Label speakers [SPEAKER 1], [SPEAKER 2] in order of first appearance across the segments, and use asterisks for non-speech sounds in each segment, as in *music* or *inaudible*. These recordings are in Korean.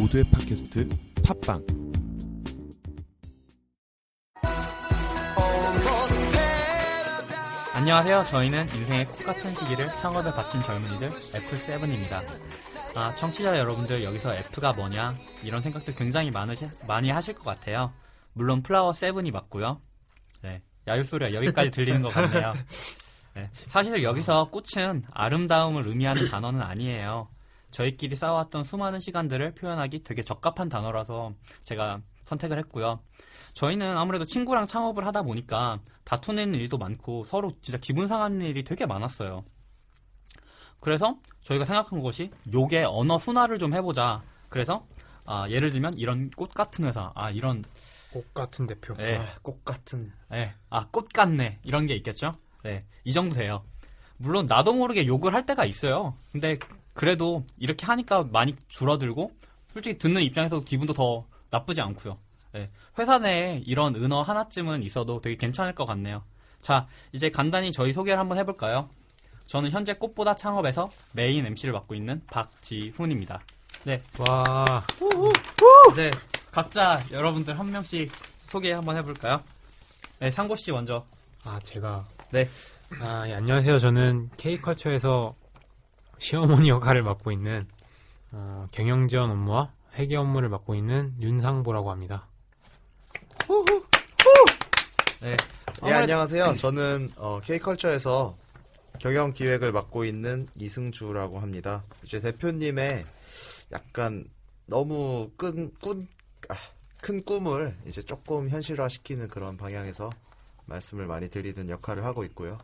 [SPEAKER 1] 모두의 팟캐스트 팟빵
[SPEAKER 2] 안녕하세요. 저희는 인생의 똑같은 시기를 창업에 바친 젊은이들 F7입니다. 아, 청취자 여러분들 여기서 F가 뭐냐 이런 생각들 굉장히 많으시, 많이 하실 것 같아요. 물론 플라워 7이 맞고요. 네, 야유 소리가 여기까지 들리는 것 같네요. 네, 사실 여기서 꽃은 아름다움을 의미하는 단어는 아니에요. 저희끼리 쌓아왔던 수많은 시간들을 표현하기 되게 적합한 단어라서 제가 선택을 했고요. 저희는 아무래도 친구랑 창업을 하다 보니까 다투는 일도 많고 서로 진짜 기분 상하는 일이 되게 많았어요. 그래서 저희가 생각한 것이 요게 언어 순화를 좀 해보자. 그래서 아, 예를 들면 이런 꽃 같은 회사, 아 이런
[SPEAKER 3] 꽃 같은 대표.
[SPEAKER 2] 예,
[SPEAKER 4] 아, 꽃 같은.
[SPEAKER 2] 예, 아꽃 같네 이런 게 있겠죠. 네, 이 정도 돼요. 물론 나도 모르게 욕을 할 때가 있어요. 근데 그래도 이렇게 하니까 많이 줄어들고 솔직히 듣는 입장에서 기분도 더 나쁘지 않고요. 네, 회사 내에 이런 은어 하나쯤은 있어도 되게 괜찮을 것 같네요. 자, 이제 간단히 저희 소개를 한번 해볼까요? 저는 현재 꽃보다 창업에서 메인 MC를 맡고 있는 박지훈입니다. 네,
[SPEAKER 3] 와.
[SPEAKER 2] 이제 각자 여러분들 한 명씩 소개 한번 해볼까요? 네, 상고 씨 먼저.
[SPEAKER 3] 아, 제가.
[SPEAKER 2] 네.
[SPEAKER 3] 아, 예, 안녕하세요. 저는 K컬처에서 시어머니 역할을 맡고 있는 어, 경영지원 업무와 회계 업무를 맡고 있는 윤상보라고 합니다.
[SPEAKER 2] 네.
[SPEAKER 4] 예, 안녕하세요. 저는 어, K컬처에서 경영 기획을 맡고 있는 이승주라고 합니다. 이제 대표님의 약간 너무 끈, 꾼, 아, 큰 꿈을 이제 조금 현실화시키는 그런 방향에서 말씀을 많이 드리는 역할을 하고 있고요.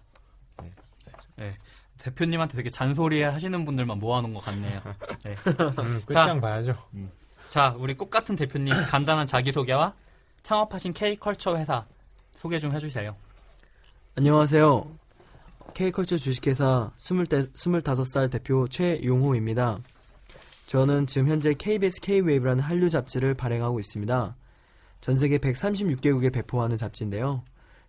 [SPEAKER 2] 대표님한테 되게 잔소리 하시는 분들만 모아놓은 것 같네요. 네.
[SPEAKER 3] 음, 끝장 봐야죠.
[SPEAKER 2] 자, 우리 꽃 같은 대표님 간단한 자기소개와 창업하신 K컬처 회사 소개 좀 해주세요.
[SPEAKER 5] 안녕하세요. K컬처 주식회사 25, 25살 대표 최용호입니다. 저는 지금 현재 KBS K-웨이브라는 한류 잡지를 발행하고 있습니다. 전 세계 136개국에 배포하는 잡지인데요.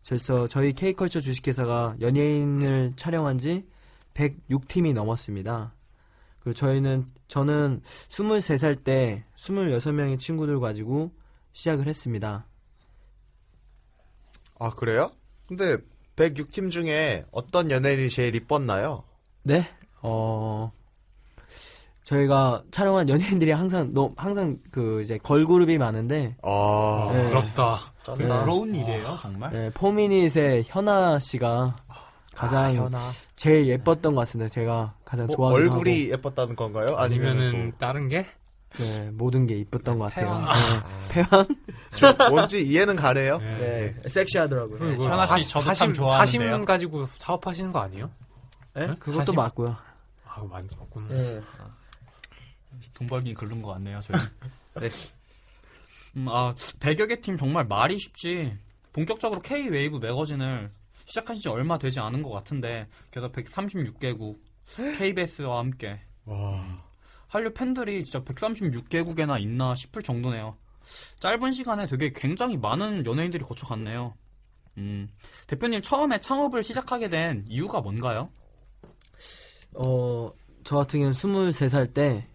[SPEAKER 5] 그래서 저희 K컬처 주식회사가 연예인을 촬영한 지 106팀이 넘었습니다. 그리고 저희는 저는 23살 때 26명의 친구들 가지고 시작을 했습니다.
[SPEAKER 4] 아, 그래요? 근데 106팀 중에 어떤 연예인이 제일 이뻤나요?
[SPEAKER 5] 네, 어, 저희가 촬영한 연예인들이 항상, 너, 항상 그, 이제 걸그룹이 많은데,
[SPEAKER 4] 아,
[SPEAKER 5] 네.
[SPEAKER 3] 부럽다.
[SPEAKER 4] 쩐다.
[SPEAKER 2] 부러운 일이에요, 정말.
[SPEAKER 5] 네, 포미닛의 현아 씨가 가장
[SPEAKER 4] 아, 현아.
[SPEAKER 5] 제일 예뻤던 것 같습니다. 제가 가장
[SPEAKER 4] 뭐
[SPEAKER 5] 좋아하는
[SPEAKER 4] 얼굴이 예뻤다는 건가요? 아니면은
[SPEAKER 3] 아니면은 다른 게?
[SPEAKER 5] 네, 모든 게 이뻤던 것 같아요.
[SPEAKER 2] 태연.
[SPEAKER 5] 네?
[SPEAKER 4] 뭐 뭔지 이해는 가네요.
[SPEAKER 3] 네.
[SPEAKER 5] 네, 섹시하더라고요.
[SPEAKER 3] 그리고
[SPEAKER 2] 현아 씨
[SPEAKER 3] 사-
[SPEAKER 2] 저도 참
[SPEAKER 3] 사심,
[SPEAKER 2] 좋아하는데요.
[SPEAKER 3] 사심 가지고 사업하시는 거 아니에요?
[SPEAKER 5] 네,
[SPEAKER 3] 네?
[SPEAKER 5] 그것도
[SPEAKER 3] 사실-
[SPEAKER 5] 맞고요.
[SPEAKER 3] 아, 많이 먹구나.
[SPEAKER 5] 네.
[SPEAKER 2] 돈 벌기 그런 것 같네요, 저희. *laughs* 네. 음, 아, 100여 개 팀 정말 말이 쉽지. 본격적으로 K-웨이브 매거진을 시작하신 지 얼마 되지 않은 것 같은데, 게다가 136개국, KBS와 함께.
[SPEAKER 4] 와.
[SPEAKER 2] 한류 팬들이 진짜 136개국에나 있나 싶을 정도네요. 짧은 시간에 되게 굉장히 많은 연예인들이 거쳐갔네요. 음, 대표님 처음에 창업을 시작하게 된 이유가 뭔가요?
[SPEAKER 5] 어, 저 같은 경우는 23살 때,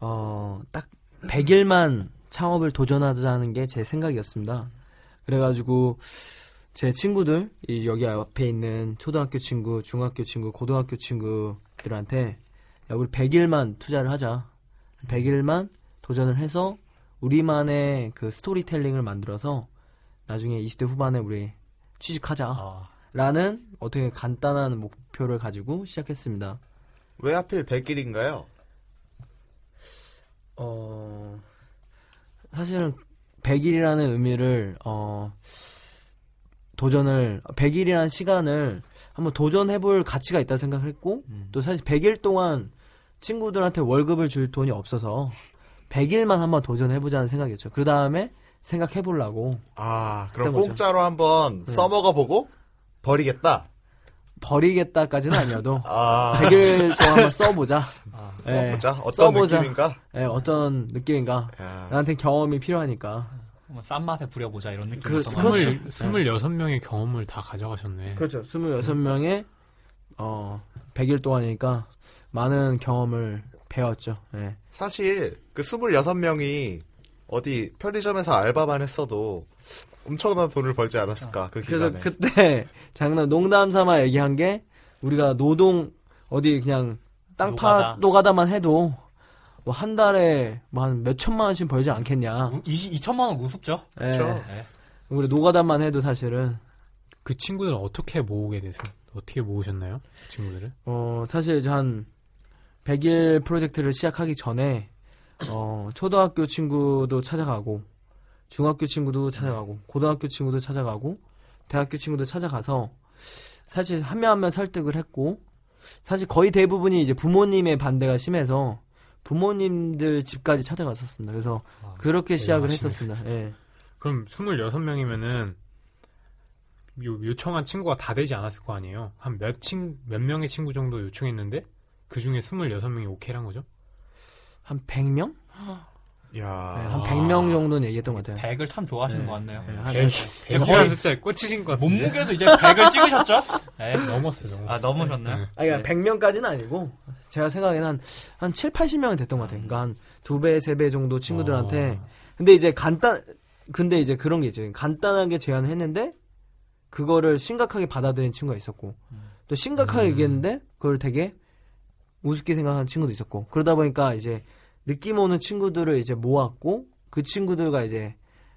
[SPEAKER 5] 어, 딱 100일만 창업을 도전하자는 게 제 생각이었습니다. 그래가지고, 제 친구들, 이 여기 앞에 있는 초등학교 친구, 중학교 친구, 고등학교 친구들한테, 야, 우리 100일만 투자를 하자. 100일만 도전을 해서, 우리만의 그 스토리텔링을 만들어서, 나중에 20대 후반에 우리 취직하자.
[SPEAKER 2] 아,
[SPEAKER 5] 라는 어떻게 간단한 목표를 가지고 시작했습니다.
[SPEAKER 4] 왜 하필 100일인가요?
[SPEAKER 5] 어, 사실은 100일이라는 의미를, 어, 도전을, 100일이라는 시간을 한번 도전해볼 가치가 있다 생각을 했고,
[SPEAKER 2] 음.
[SPEAKER 5] 또 사실 100일 동안 친구들한테 월급을 줄 돈이 없어서 100일만 한번 도전해보자는 생각이었죠. 그 다음에 생각해보려고
[SPEAKER 4] 아, 그럼? 공짜로 한번
[SPEAKER 5] 네.
[SPEAKER 4] 써먹어보고 버리겠다.
[SPEAKER 5] 버리겠다까지는 아니어도 *laughs*
[SPEAKER 4] 아,
[SPEAKER 5] 100일 동안 한번 써보자.
[SPEAKER 2] 아,
[SPEAKER 5] 예,
[SPEAKER 4] 써보자. 어떤
[SPEAKER 5] 써보자.
[SPEAKER 4] 느낌인가?
[SPEAKER 5] 예, 어떤 느낌인가.
[SPEAKER 4] 야,
[SPEAKER 5] 나한테 경험이 필요하니까.
[SPEAKER 2] 싼 맛에 부려보자 이런 느낌.
[SPEAKER 5] 그-
[SPEAKER 2] 그,
[SPEAKER 5] 그렇죠.
[SPEAKER 3] 스물, 26명의 경험을 다 가져가셨네.
[SPEAKER 5] 그렇죠. 26명의 어 100일 동안이니까 많은 경험을 배웠죠. 예.
[SPEAKER 4] 사실 그 26명이 어디 편의점에서 알바만 했어도 엄청난 돈을 벌지 않았을까 그
[SPEAKER 5] 그래서
[SPEAKER 4] 기간에.
[SPEAKER 5] 그때 장난 농담 삼아 얘기한 게 우리가 노동 어디 그냥 땅파
[SPEAKER 2] 노가다.
[SPEAKER 5] 노가다만 해도 뭐 한 달에 뭐한몇 천만 원씩 벌지 않겠냐.
[SPEAKER 2] 우- 20, 2천만 원 우습죠?
[SPEAKER 5] 예.
[SPEAKER 4] 그렇죠.
[SPEAKER 5] 우리 노가다만 해도 사실은
[SPEAKER 3] 그 친구들 어떻게 모으게 됐어요? 어떻게 모으셨나요? 그 친구들을?
[SPEAKER 5] 어 사실 이제 한 100일 프로젝트를 시작하기 전에 어 초등학교 친구도 찾아가고 중학교 친구도 찾아가고 고등학교 친구도 찾아가고 대학교 친구도 찾아가서 사실 한 명 한 명 설득을 했고 사실 거의 대부분이 이제 부모님의 반대가 심해서 부모님들 집까지 찾아갔었습니다. 그래서
[SPEAKER 3] 아,
[SPEAKER 5] 그렇게 시작을
[SPEAKER 3] 대단하시네.
[SPEAKER 5] 했었습니다. 예.
[SPEAKER 3] 그럼 26명이면은 요, 요청한 친구가 다 되지 않았을 거 아니에요? 한 몇 친, 몇 명의 친구 정도 요청했는데 그 중에 26명이 오케이란 거죠?
[SPEAKER 5] 한 100명? 네,
[SPEAKER 4] 야.
[SPEAKER 5] 한 100명 정도는 얘기했던 것 같아요.
[SPEAKER 2] 100을 참 좋아하시는
[SPEAKER 5] 네.
[SPEAKER 2] 것 같네요.
[SPEAKER 5] 네, 한-
[SPEAKER 3] 100, 100이라는 숫자에 꽂히신 것 같은데
[SPEAKER 2] 몸무게도 이제 100을 찍으셨죠? 네. *laughs*
[SPEAKER 3] 넘었어요 넘었어요
[SPEAKER 2] 아, 넘으셨나요?
[SPEAKER 3] 네.
[SPEAKER 5] 아니, 그러니까 100명까지는 아니고, 제가 생각에는 한, 한 7, 80명은 됐던 것 같아요. 그러니까 한두 배, 세배 정도 친구들한테.
[SPEAKER 3] 어.
[SPEAKER 5] 근데 이제 간단, 근데 이제 그런 게 있죠. 간단하게 제안을 했는데, 그거를 심각하게 받아들인 친구가 있었고, 또 심각하게
[SPEAKER 3] 음.
[SPEAKER 5] 얘기했는데, 그걸 되게 우습게 생각하는 친구도 있었고, 그러다 보니까 이제 느낌 오는 친구들을 이제 모았고, 그 친구들과 이제,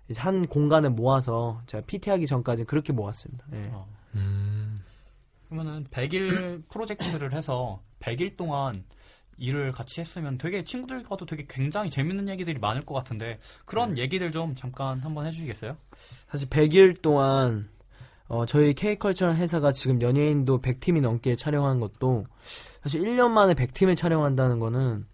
[SPEAKER 5] 이제 한 공간에 모아서 제가 PT 하기 전까지 그렇게 모았습니다. 예.
[SPEAKER 2] 어.
[SPEAKER 3] 음.
[SPEAKER 2] 그러면은 100일 프로젝트를 해서 100일 동안 일을 같이 했으면 되게 친구들과도 되게 굉장히 재밌는 얘기들이 많을 것 같은데 그런 얘기들 좀 잠깐 한번 해주시겠어요?
[SPEAKER 5] 사실 100일 동안 어, 저희 K컬처럴 회사가 지금 연예인도 100팀이 넘게 촬영한 것도 사실 1년 만에 100팀을 촬영한다는 거는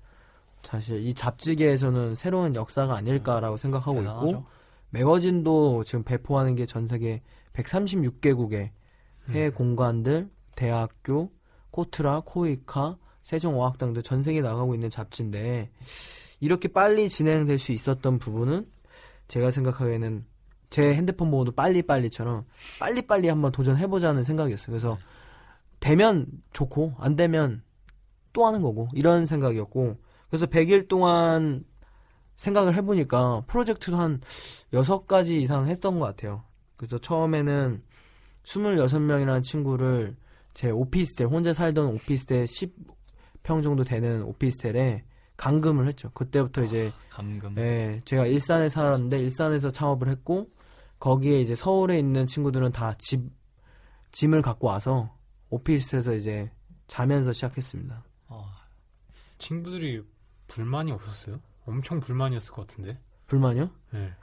[SPEAKER 5] 사실 이 잡지계에서는 새로운 역사가 아닐까라고 생각하고 있고
[SPEAKER 2] 대단하죠.
[SPEAKER 5] 매거진도 지금 배포하는 게 전 세계 136개국의 해외 공관들, 대학교, 코트라, 코이카, 세종어학당 등전 세계에 나가고 있는 잡지인데 이렇게 빨리 진행될 수 있었던 부분은 제가 생각하기에는 제 핸드폰 번호도 빨리빨리처럼 빨리빨리 한번 도전해보자는 생각이었어요. 그래서 되면 좋고 안 되면 또 하는 거고 이런 생각이었고 그래서 100일 동안 생각을 해보니까 프로젝트도 한 6가지 이상 했던 것 같아요. 그래서 처음에는 26명이라는 친구를 제 오피스텔, 혼자 살던 오피스텔 10평 정도 되는 오피스텔에 감금을 했죠. 그때부터 이제
[SPEAKER 2] 감금.
[SPEAKER 5] 예, 제가 일산에 살았는데 일산에서 창업을 했고 거기에 이제 서울에 있는 친구들은 다 집 짐을 갖고 와서 오피스에서 이제 자면서 시작했습니다.
[SPEAKER 2] 어,
[SPEAKER 3] 친구들이 불만이 없었어요? 엄청 불만이었을 것 같은데
[SPEAKER 5] 불만이요?
[SPEAKER 3] 네.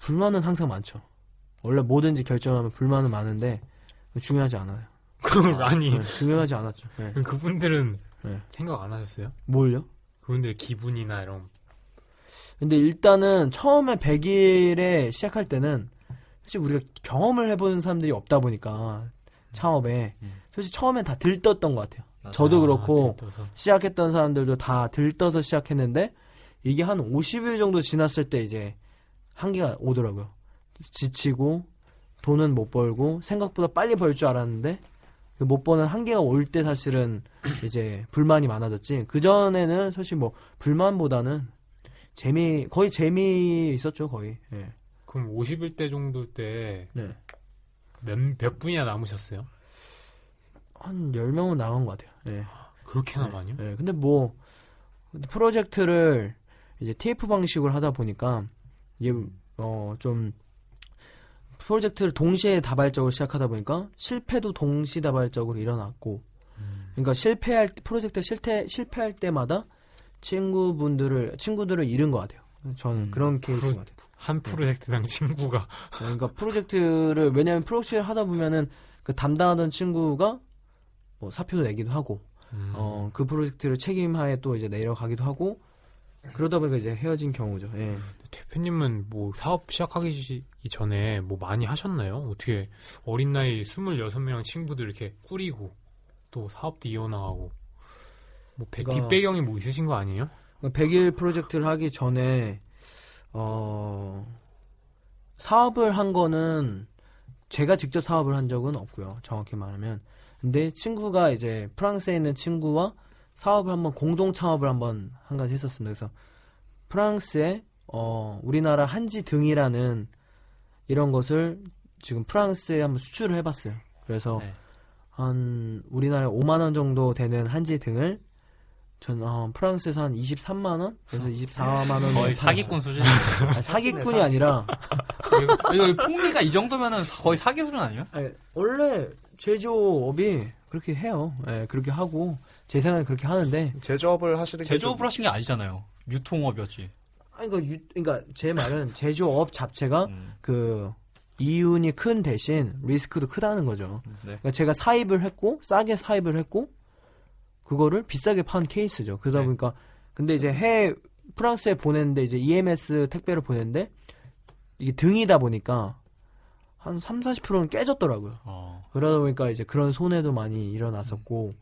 [SPEAKER 5] 불만은 항상 많죠. 원래 뭐든지 결정하면 불만은 많은데 중요하지 않아요.
[SPEAKER 3] 그럼 아 니
[SPEAKER 5] 네, 중요하지 않았죠. 네.
[SPEAKER 3] 그분들은
[SPEAKER 5] 네.
[SPEAKER 3] 생각 안 하셨어요?
[SPEAKER 5] 뭘요?
[SPEAKER 3] 그분들 기분이나 이런
[SPEAKER 5] 근데 일단은 처음에 100일에 시작할 때는 사실 우리가 경험을 해보는 사람들이 없다 보니까 창업에
[SPEAKER 2] 음.
[SPEAKER 5] 솔직히 처음엔 다 들떴던 것 같아요. 저도
[SPEAKER 3] 아,
[SPEAKER 5] 그렇고
[SPEAKER 3] 들떠서.
[SPEAKER 5] 시작했던 사람들도 다 들떠서 시작했는데 이게 한 50일 정도 지났을 때 이제 한계가 오더라고요. 지치고 돈은 못 벌고 생각보다 빨리 벌 줄 알았는데 그못 버는 한계가 올 때 사실은 *clears throat* 이제 불만이 많아졌지. 그 전에는 사실 뭐 불만보다는 재미 거의 재미 있었죠 거의. 예.
[SPEAKER 3] 그럼 50일 때 정도 때
[SPEAKER 5] 네.
[SPEAKER 3] 몇, 분이나 남으셨어요?
[SPEAKER 5] 한 10명은 나간 것 같아요. 예.
[SPEAKER 3] 그렇게나
[SPEAKER 5] 네.
[SPEAKER 3] 많이요?
[SPEAKER 5] 예, 근데 뭐 프로젝트를 이제 TF 방식으로 하다 보니까 이게 어좀 프로젝트를 동시에 다발적으로 시작하다 보니까 실패도 동시다발적으로 일어났고
[SPEAKER 3] 음.
[SPEAKER 5] 그러니까 실패할 때- 프로젝트 실패 실패할 때마다 친구분들을 친구들을 잃은 것 같아요. 저는
[SPEAKER 2] 음,
[SPEAKER 5] 그런 케이스인 것 같아요.
[SPEAKER 3] 한 프로젝트당 친구가
[SPEAKER 5] 그러니까 프로젝트를 왜냐하면 프로젝트를 하다 보면은 그 담당하던 친구가 뭐 사표도 내기도 하고
[SPEAKER 3] 음.
[SPEAKER 5] 어, 그 프로젝트를 책임하에 또 이제 내려가기도 하고 그러다 보니까 이제 헤어진 경우죠. 예.
[SPEAKER 3] 대표님은 뭐 사업 시작하기 시- 전에 뭐 많이 하셨나요? 어떻게 어린 나이 26명 친구들 이렇게 꾸리고 또 사업도 이어나가고 뭐 배-
[SPEAKER 5] 그러니까-
[SPEAKER 3] 뒷배경이 뭐 있으신 거 아니에요?
[SPEAKER 5] 100일 프로젝트를 하기 전에 어, 사업을 한 거는 제가 직접 사업을 한 적은 없고요. 정확히 말하면. 근데 친구가 이제 프랑스에 있는 친구와 사업을 한번 공동 창업을 한번 한 가지 했었습니다. 그래서 프랑스에 어 우리나라 한지 등이라는 이런 것을 지금 프랑스에 한번 수출을 해봤어요. 그래서
[SPEAKER 2] 네.
[SPEAKER 5] 한 우리나라에 5만 원 정도 되는 한지 등을 전 어, 프랑스에서 한 23만 원, 그래서 24만 원
[SPEAKER 2] 거의 사기꾼 수준. *laughs*
[SPEAKER 5] 사기꾼이 아니라 *laughs*
[SPEAKER 2] 이거, 이거 풍미가 이 정도면은 거의 사기 수준 아니에요?
[SPEAKER 5] 아니, 원래 제조업이 그렇게 해요. 예, 그렇게 하고 제 생각에 그렇게 하는데
[SPEAKER 4] 제조업을 하시는 게
[SPEAKER 2] 제조업을
[SPEAKER 4] 좀-
[SPEAKER 2] 하신 게 아니잖아요. 유통업이었지.
[SPEAKER 5] 아니 그러니까, 유, 그러니까 제 말은 *laughs* 제조업 자체가
[SPEAKER 2] 음,
[SPEAKER 5] 그 이윤이 큰 대신 리스크도 크다는 거죠.
[SPEAKER 2] 네.
[SPEAKER 5] 그러니까 제가 사입을 했고 싸게 사입을 했고 그거를 비싸게 판 케이스죠. 그러다
[SPEAKER 2] 네.
[SPEAKER 5] 보니까 근데 이제 해외 프랑스에 보냈는데 이제 EMS 택배를 보냈는데 이게 등이다 보니까 한 3, 40%는 깨졌더라고요.
[SPEAKER 2] 어.
[SPEAKER 5] 그러다 보니까 이제 그런 손해도 많이 일어났었고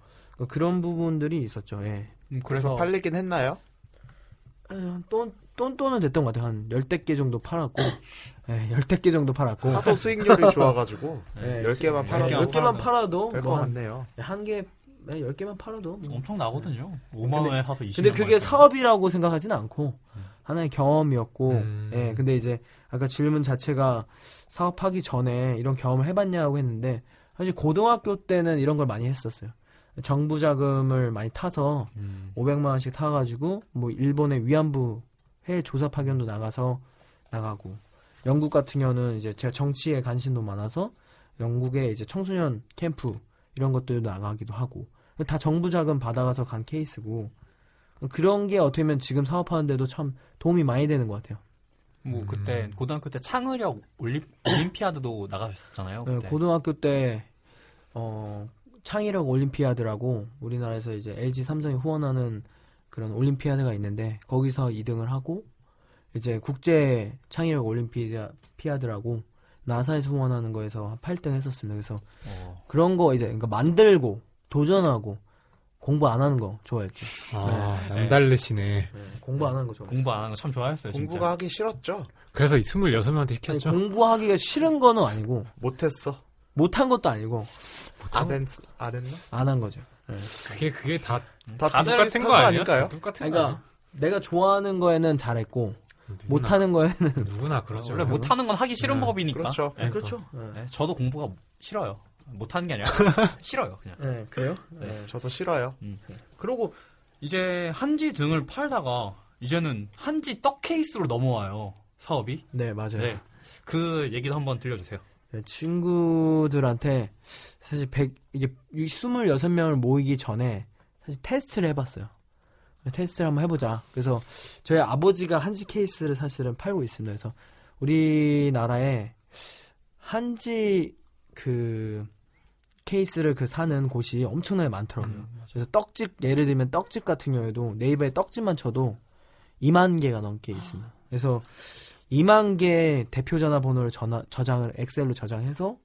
[SPEAKER 5] 그런 부분들이 있었죠. 예.
[SPEAKER 2] 음,
[SPEAKER 4] 그래서
[SPEAKER 2] 그래서
[SPEAKER 4] 팔리긴 했나요?
[SPEAKER 5] 돈, 돈돈은 됐던 것 같아요. 한 열댓 개 정도 팔았고, 예, 열댓 개 정도 팔았고,
[SPEAKER 4] 하도 수익률이 *laughs* 좋아가지고
[SPEAKER 5] 예,
[SPEAKER 4] 10개만
[SPEAKER 2] 열
[SPEAKER 4] 팔아도
[SPEAKER 2] 개만
[SPEAKER 5] 열 개만
[SPEAKER 2] 팔아도
[SPEAKER 5] 팔아도 될것뭐 한,
[SPEAKER 4] 같네요.
[SPEAKER 5] 한 개, 예, 열 개만 팔아도. 뭐.
[SPEAKER 2] 엄청 나거든요. 5만 원에 사서 20만
[SPEAKER 5] 근데 그게 사업이라고 생각하지는 않고 하나의 경험이었고,
[SPEAKER 3] 음.
[SPEAKER 5] 예, 근데 이제 아까 질문 자체가 사업하기 전에 이런 경험을 해봤냐고 했는데 사실 고등학교 때는 이런 걸 많이 했었어요. 정부 자금을 많이 타서
[SPEAKER 2] 음.
[SPEAKER 5] 500만 원씩 타가지고 뭐 일본의 위안부 해외 조사 파견도 나가서 나가고 영국 같은 경우는 이제 제가 정치에 관심도 많아서 영국의 이제 청소년 캠프 이런 것들도 나가기도 하고 다 정부 자금 받아가서 간 케이스고 그런 게 어떻게 보면 지금 사업하는데도 참 도움이 많이 되는 것 같아요.
[SPEAKER 2] 뭐
[SPEAKER 3] 음.
[SPEAKER 2] 그때 고등학교 때 창의력 올림, 올림피아드도 나가셨잖아요.
[SPEAKER 5] 네. 고등학교 때 어, 창의력 올림피아드라고 우리나라에서 이제 LG 삼성이 후원하는 그런 올림피아드가 있는데 거기서 2등을 하고 이제 국제 창의력 올림피아드라고 나사에서 후원하는 거에서 한 8등 했었습니다. 그래서
[SPEAKER 2] 어.
[SPEAKER 5] 그런 거 이제 그러니까 만들고 도전하고 공부 안 하는 거 좋아했죠.
[SPEAKER 3] 아, 남다르시네.
[SPEAKER 5] 공부 안 하는 거 좋아했죠.
[SPEAKER 2] 공부 안 하는 거 참 좋아했어요. 진짜.
[SPEAKER 4] 공부가 하기 싫었죠?
[SPEAKER 3] 그래서 이 26명한테
[SPEAKER 5] 아니,
[SPEAKER 3] 시켰죠.
[SPEAKER 5] 공부하기가 싫은 거는 아니고
[SPEAKER 4] 못했어.
[SPEAKER 5] 못한 것도 아니고
[SPEAKER 4] 안, 했, 안 했나?
[SPEAKER 5] 안 한 거죠. 네.
[SPEAKER 3] 그게 그게 다
[SPEAKER 4] 다
[SPEAKER 3] 똑같은 거 아니야?
[SPEAKER 4] 아닐까요?
[SPEAKER 3] 똑같은 거
[SPEAKER 5] 그러니까 내가 좋아하는 거에는 잘했고?
[SPEAKER 3] 누구나-
[SPEAKER 5] 못하는 거에는
[SPEAKER 3] 누구나 그러죠.
[SPEAKER 2] 원래 못하는 건 하기 싫은
[SPEAKER 3] 네.
[SPEAKER 2] 법이니까.
[SPEAKER 4] 그렇죠.
[SPEAKER 2] 네.
[SPEAKER 5] 그렇죠. 네.
[SPEAKER 2] 네, 저도 공부가 싫어요. 못하는 게 아니라 *laughs* 싫어요, 그냥.
[SPEAKER 5] 네, 그래요?
[SPEAKER 4] 네, 저도 싫어요.
[SPEAKER 2] 그리고 이제 한지 등을 팔다가 이제는 한지 떡 케이스로 넘어와요. 사업이.
[SPEAKER 5] 네, 맞아요.
[SPEAKER 2] 네. 그 얘기도 한번 들려주세요.
[SPEAKER 5] 네, 친구들한테 사실 100, 이게 26명을 모이기 전에 사실 테스트를 해봤어요. 테스트를 한번 해보자. 그래서 저희 아버지가 한지 케이스를 사실은 팔고 있습니다. 그래서 우리나라에 한지 그 케이스를 그 사는 곳이 엄청나게 많더라고요. 그래서 떡집 예를 들면 떡집 같은 경우에도 네이버에 떡집만 쳐도 2만 개가 넘게 있습니다. 그래서 2만 개 대표 전화번호를 전화, 저장을 엑셀로 저장해서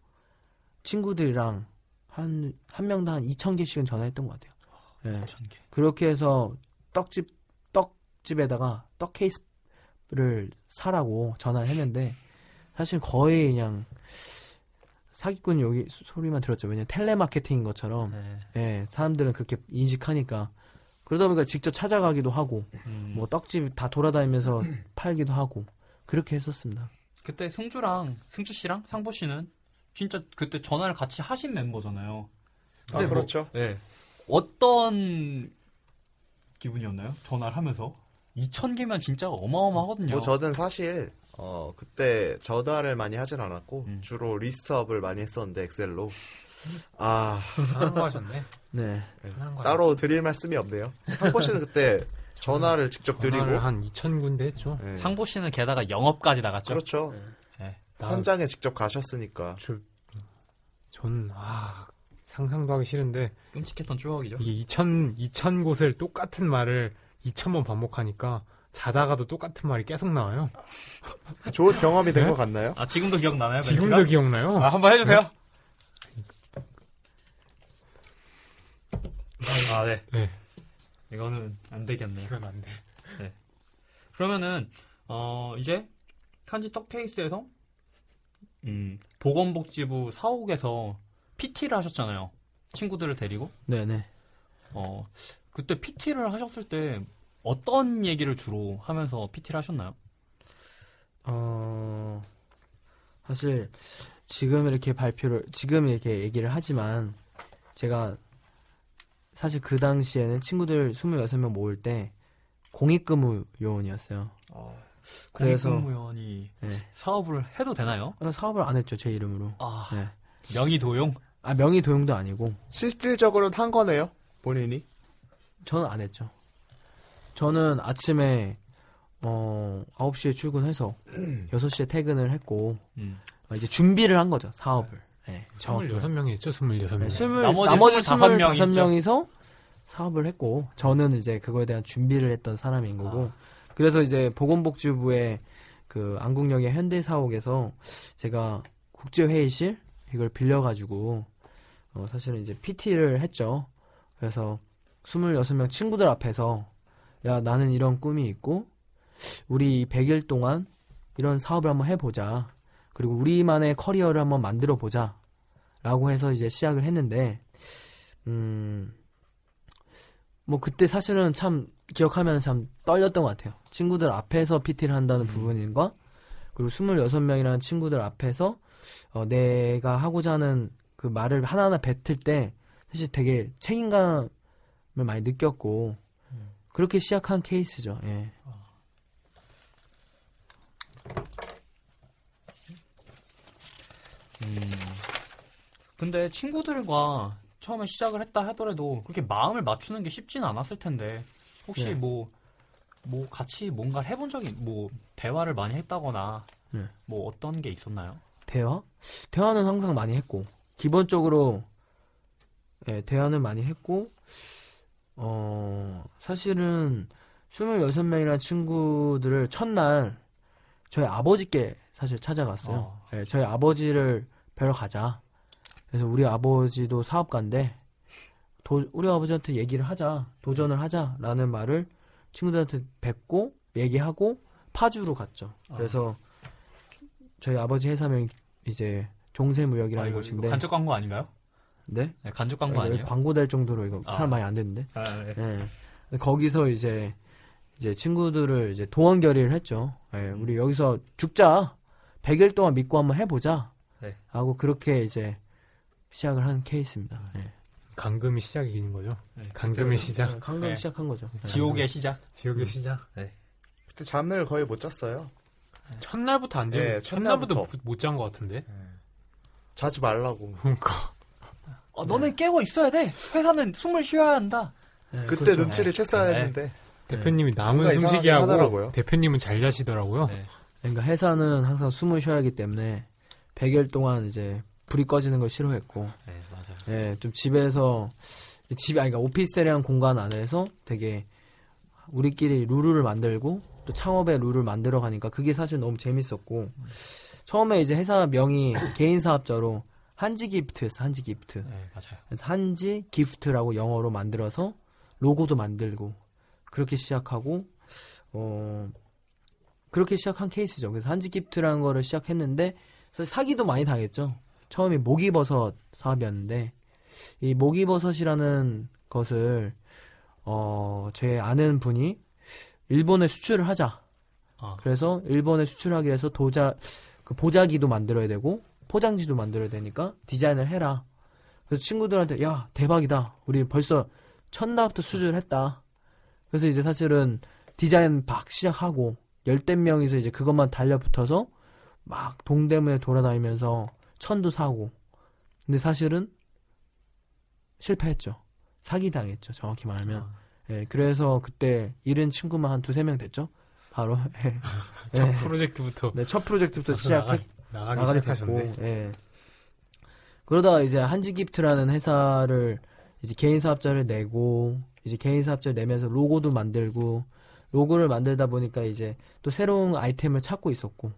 [SPEAKER 5] 친구들이랑 한 한 명당 한 2천 개씩은 전화했던 것 같아요. 네.
[SPEAKER 2] 천 개.
[SPEAKER 5] 그렇게 해서 떡집 떡집에다가 떡 케이스를 사라고 전화를 했는데 사실 거의 그냥 사기꾼 여기 소리만 들었죠. 왜냐 면 텔레마케팅인 것처럼
[SPEAKER 2] 네.
[SPEAKER 5] 예, 사람들은 그렇게 인식하니까 그러다 보니까 직접 찾아가기도 하고
[SPEAKER 2] 음,
[SPEAKER 5] 뭐 떡집 다 돌아다니면서 *clears throat* 팔기도 하고 그렇게 했었습니다.
[SPEAKER 2] 그때 승주랑 승주 씨랑 상보 씨는 진짜 그때 전화를 같이 하신 멤버잖아요.
[SPEAKER 4] 아,
[SPEAKER 2] 뭐-
[SPEAKER 4] 그렇죠.
[SPEAKER 2] 네. 어떤 기분이었나요? 전화를 하면서 2천 개면 진짜 어마어마하거든요.
[SPEAKER 4] 뭐 저는 사실 어 그때 전화를 많이 하진 않았고
[SPEAKER 2] 음.
[SPEAKER 4] 주로 리스트업을 많이 했었는데 엑셀로 아
[SPEAKER 3] 하는 거 하셨네.
[SPEAKER 5] 네.
[SPEAKER 3] 하는 거
[SPEAKER 4] 따로 드릴 말씀이 없네요. 상보 씨는 그때 전화를 직접 드리고
[SPEAKER 3] 전화를 한 2천 군데 했죠.
[SPEAKER 4] 네.
[SPEAKER 2] 상보 씨는 게다가 영업까지 나갔죠.
[SPEAKER 4] 그렇죠.
[SPEAKER 3] 나-
[SPEAKER 4] 현장에 직접 가셨으니까
[SPEAKER 3] 저- 전 아, 상상도 하기 싫은데
[SPEAKER 2] 끔찍했던 추억이죠.
[SPEAKER 3] 이게 2천 2천 곳을 똑같은 말을 2천 번 반복하니까 자다가도 똑같은 말이 계속 나와요. *laughs*
[SPEAKER 4] 좋은 경험이 된
[SPEAKER 3] 네?
[SPEAKER 4] 것 같나요?
[SPEAKER 2] 아 지금도 기억나나요?
[SPEAKER 3] 지금도
[SPEAKER 2] 멘트가?
[SPEAKER 3] 기억나요?
[SPEAKER 2] 아 한번 해주세요. 아 네.
[SPEAKER 3] 네.
[SPEAKER 2] 이거는 안 되겠네요.
[SPEAKER 3] 이건 안 돼.
[SPEAKER 2] 그러면은 어 이제 한지 떡 케이스에서 음 보건복지부 사옥에서 PT를 하셨잖아요. 친구들을 데리고
[SPEAKER 5] 네, 네.
[SPEAKER 2] 어 그때 PT를 하셨을 때 어떤 얘기를 주로 하면서 PT를 하셨나요?
[SPEAKER 5] 어, 사실 지금 이렇게 발표를 지금 이렇게 얘기를 하지만 제가 사실 그 당시에는 친구들 26명 모을 때 공익근무 요원이었어요. 그래서-
[SPEAKER 2] 공익근무원이
[SPEAKER 5] 네.
[SPEAKER 2] 사업을 해도 되나요?
[SPEAKER 5] 어, 사업을 안 했죠 제 이름으로.
[SPEAKER 2] 아,
[SPEAKER 5] 네.
[SPEAKER 2] 명의 도용?
[SPEAKER 5] 아 명의 도용도 아니고
[SPEAKER 4] 실질적으로는 한 거네요. 본인이.
[SPEAKER 5] 저는 안 했죠. 저는 아침에 어 9시에 출근해서 6시에 퇴근을 했고
[SPEAKER 2] 음.
[SPEAKER 5] 어, 이제 준비를 한 거죠 사업을. 네, 정확히
[SPEAKER 3] 26명이 했죠, 26명.
[SPEAKER 5] 네, 스물,
[SPEAKER 2] 나머지
[SPEAKER 5] 나머지
[SPEAKER 2] 25 명이
[SPEAKER 5] 25명이서 사업을 했고 저는 이제 그거에 대한 준비를 했던 사람인 거고 그래서 이제 보건복지부의 그 안국역의 현대사옥에서 제가 국제회의실 이걸 빌려가지고 어, 사실은 이제 PT를 했죠. 그래서 26명 친구들 앞에서 야 나는 이런 꿈이 있고 우리 100일 동안 이런 사업을 한번 해보자. 그리고 우리만의 커리어를 한번 만들어 보자. 라고 해서 이제 시작을 했는데, 음, 뭐 그때 사실은 참 기억하면 참 떨렸던 것 같아요. 친구들 앞에서 PT를 한다는 부분인가, 그리고 26명이라는 친구들 앞에서 어, 내가 하고자 하는 그 말을 하나하나 뱉을 때 사실 되게 책임감을 많이 느꼈고, 그렇게 시작한 케이스죠. 예.
[SPEAKER 2] 음. 근데 친구들과 처음에 시작을 했다 하더라도 그렇게 마음을 맞추는 게 쉽지는 않았을 텐데 혹시
[SPEAKER 5] 네.
[SPEAKER 2] 뭐, 뭐 같이 뭔가 해본 적이 뭐 대화를 많이 했다거나
[SPEAKER 5] 네.
[SPEAKER 2] 뭐 어떤 게 있었나요?
[SPEAKER 5] 대화? 대화는 항상 많이 했고 기본적으로 예, 대화는 많이 했고 어 사실은 26명이라는 친구들을 첫날 저희 아버지께 사실 찾아갔어요.
[SPEAKER 2] 어.
[SPEAKER 5] 예, 저희 아버지를 뵈러 가자. 그래서 우리 아버지도 사업가인데 도- 우리 아버지한테 얘기를 하자. 도전을 하자라는 말을 친구들한테 뵙고 얘기하고 파주로 갔죠. 그래서 저희 아버지 회사명이 이제 종세무역이라는
[SPEAKER 2] 아, 이거,
[SPEAKER 5] 곳인데
[SPEAKER 2] 간접 광고 아닌가요?
[SPEAKER 5] 네?
[SPEAKER 2] 네, 간접 광고
[SPEAKER 5] 아,
[SPEAKER 2] 아니에요?
[SPEAKER 5] 광고 될 정도로 이거
[SPEAKER 2] 아.
[SPEAKER 5] 사람 많이 안 됐는데.
[SPEAKER 2] 아, 네.
[SPEAKER 5] 예. 거기서 이제 이제 친구들을 이제 동원 결의를 했죠. 예, 우리 여기서 죽자. 100일 동안 믿고 한번 해보자.
[SPEAKER 2] 네.
[SPEAKER 5] 하고 그렇게 이제 시작을 한 케이스입니다. 예.
[SPEAKER 3] 강금이 시작인 거죠.
[SPEAKER 2] 네.
[SPEAKER 3] 강금의 시작.
[SPEAKER 5] 강금
[SPEAKER 2] 네.
[SPEAKER 5] 시작한 거죠. 예.
[SPEAKER 2] 지옥의 시작.
[SPEAKER 3] 지옥의 시작.
[SPEAKER 4] 그때 잠을 거의 못 잤어요.
[SPEAKER 3] 첫날부터 안
[SPEAKER 4] 네,
[SPEAKER 3] 자. 첫날부터
[SPEAKER 4] 첫날부터.
[SPEAKER 3] 못 잔 것 같은데.
[SPEAKER 4] 자지 말라고.
[SPEAKER 3] 그러니까
[SPEAKER 2] 어, 너는 깨고 있어야 돼. 회사는 숨을 쉬어야 한다.
[SPEAKER 5] 예,
[SPEAKER 4] 그때
[SPEAKER 5] 그렇죠.
[SPEAKER 4] 눈치를 챘어야
[SPEAKER 2] 네.
[SPEAKER 4] 했는데.
[SPEAKER 3] 대표님이 남은
[SPEAKER 4] 이상하긴
[SPEAKER 3] 숨쉬기 하고
[SPEAKER 4] 하더라고요.
[SPEAKER 3] 대표님은 잘 자시더라고요.
[SPEAKER 2] 네.
[SPEAKER 5] 그러니까 회사는 항상 숨을 쉬어야 하기 때문에 100일 동안 이제 불이 꺼지는 걸 싫어했고
[SPEAKER 2] 네, 맞아요.
[SPEAKER 5] 예, 좀 집에서 집 아니 그러니까 오피스텔이란 공간 안에서 되게 우리끼리 룰을 만들고 또 창업의 룰을 만들어 가니까 그게 사실 너무 재밌었고 처음에 이제 회사 명이 개인 사업자로 한지 기프트였어 한지 기프트
[SPEAKER 2] 네, 맞아요.
[SPEAKER 5] 그래서 한지 기프트라고 영어로 만들어서 로고도 만들고 그렇게 시작하고 어 그렇게 시작한 케이스죠. 그래서 한지 기프트라는 거를 시작했는데 사실 사기도 많이 당했죠. 처음에 목이버섯 사업이었는데 이 모기버섯이라는 것을 어 제 아는 분이 일본에 수출을 하자.
[SPEAKER 2] 아.
[SPEAKER 5] 그래서 일본에 수출하기 위해서 도자 그 보자기도 만들어야 되고 포장지도 만들어야 되니까 디자인을 해라. 그래서 친구들한테 야 대박이다. 우리 벌써 첫날부터 수주를 했다. 그래서 이제 사실은 디자인 막 시작하고 열댓 명이서 이제 그것만 달려붙어서 막 동대문에 돌아다니면서 천도 사고. 근데 사실은 실패했죠. 사기 당했죠. 정확히 말하면.
[SPEAKER 2] 아.
[SPEAKER 5] 예, 그래서 그때 잃은 친구만 한 두세 명 됐죠. 바로. *laughs* 예.
[SPEAKER 3] 첫
[SPEAKER 5] 예.
[SPEAKER 3] 프로젝트부터
[SPEAKER 5] 네, 첫 프로젝트부터
[SPEAKER 3] 나가,
[SPEAKER 5] 시작했
[SPEAKER 3] 나가기
[SPEAKER 5] 나가게
[SPEAKER 3] 시작하셨네.
[SPEAKER 5] 됐고, 예. 그러다가 이제 한지기프트라는 회사를 이제 개인 사업자를 내고 이제 개인 사업자를 내면서 로고도 만들고 로고를 만들다 보니까 이제 또 새로운 아이템을 찾고 있었고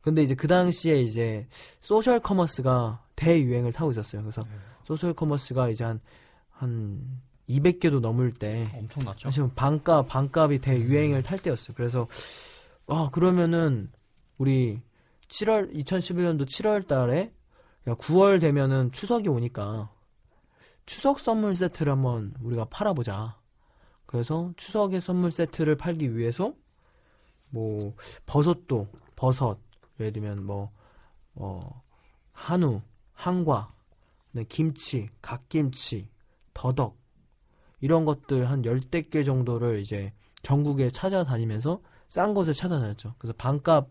[SPEAKER 5] 근데 이제 그 당시에 이제 소셜 커머스가 대유행을 타고 있었어요. 그래서 소셜 커머스가 이제 한한 200개도 넘을 때
[SPEAKER 2] 엄청났죠.
[SPEAKER 5] 사실 반값 반값이 대유행을 탈 때였어요. 그래서 와 그러면은 우리 7월 2011년도 7월 달에 야 9월 되면은 추석이 오니까 추석 선물 세트를 한번 우리가 팔아보자. 그래서 추석에 선물 세트를 팔기 위해서 뭐 버섯도 버섯 예를 들면 뭐 어, 한우, 한과, 네, 김치, 갓김치, 더덕 이런 것들 한 열대 개 정도를 이제 전국에 찾아다니면서 싼 것을 찾아다녔죠. 그래서 반값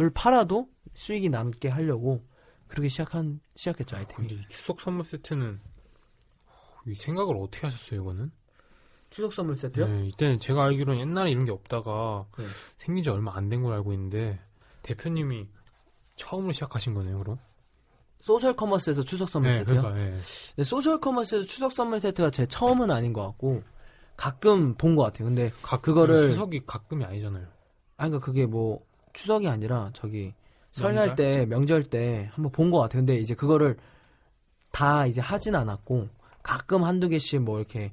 [SPEAKER 5] 을 팔아도 수익이 남게 하려고 그렇게 시작한 시작했죠 아이템이.
[SPEAKER 3] 근데 이 추석 선물 세트는 이 생각을 어떻게 하셨어요, 이거는?
[SPEAKER 5] 추석 선물 세트요?
[SPEAKER 3] 네, 이때는 제가 알기로는 옛날에 이런 게 없다가
[SPEAKER 5] 네.
[SPEAKER 3] 생긴 지 얼마 안 된 걸로 알고 있는데 대표님이 처음으로 시작하신 거네요, 그럼?
[SPEAKER 5] 소셜 커머스에서 추석 선물
[SPEAKER 3] 네,
[SPEAKER 5] 세트요?
[SPEAKER 3] 그러니까 예.
[SPEAKER 5] 근데 소셜 커머스에서 추석 선물 세트가 제 처음은 아닌 것 같고 가끔 본 것 같아요. 근데
[SPEAKER 3] 가,
[SPEAKER 5] 그거를-
[SPEAKER 3] 추석이 가끔이 아니잖아요.
[SPEAKER 5] 아니 그러니까 그게 뭐 추석이 아니라 저기 설날
[SPEAKER 2] 명절?
[SPEAKER 5] 때 명절 때 한번 본 것 같아요. 근데 이제 그거를 다 이제 하진 않았고 가끔 한두 개씩 뭐 이렇게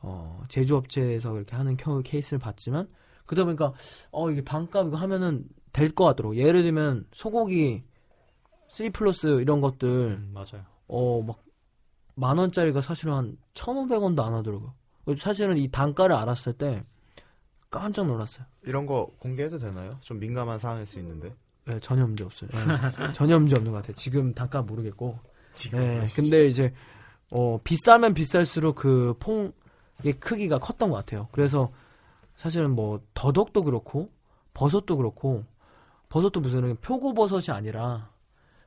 [SPEAKER 5] 어 제조업체에서 이렇게 하는 켜- 케이스를 봤지만 그러다 보니까 어 이게 반값 이거 하면은 될 것 같더라고. 예를 들면 소고기 3 플러스 이런 것들
[SPEAKER 2] 음, 맞아요.
[SPEAKER 5] 어, 막, 만 원짜리가 사실은 한 1,500원도 안 하더라고요. 사실은 이 단가를 알았을 때 깜짝 놀랐어요.
[SPEAKER 4] 이런 거 공개해도 되나요? 좀 민감한 사항일 수 있는데.
[SPEAKER 5] 네, 전혀 문제 없어요. 네, *laughs* 전혀 문제 없는 것 같아요. 지금 단가 모르겠고. 네, 근데 이제, 어, 비싸면 비쌀수록 그 퐁의 크기가 컸던 것 같아요. 그래서 사실은 뭐, 더덕도 그렇고, 버섯도 그렇고, 버섯도 무슨 표고버섯이 아니라,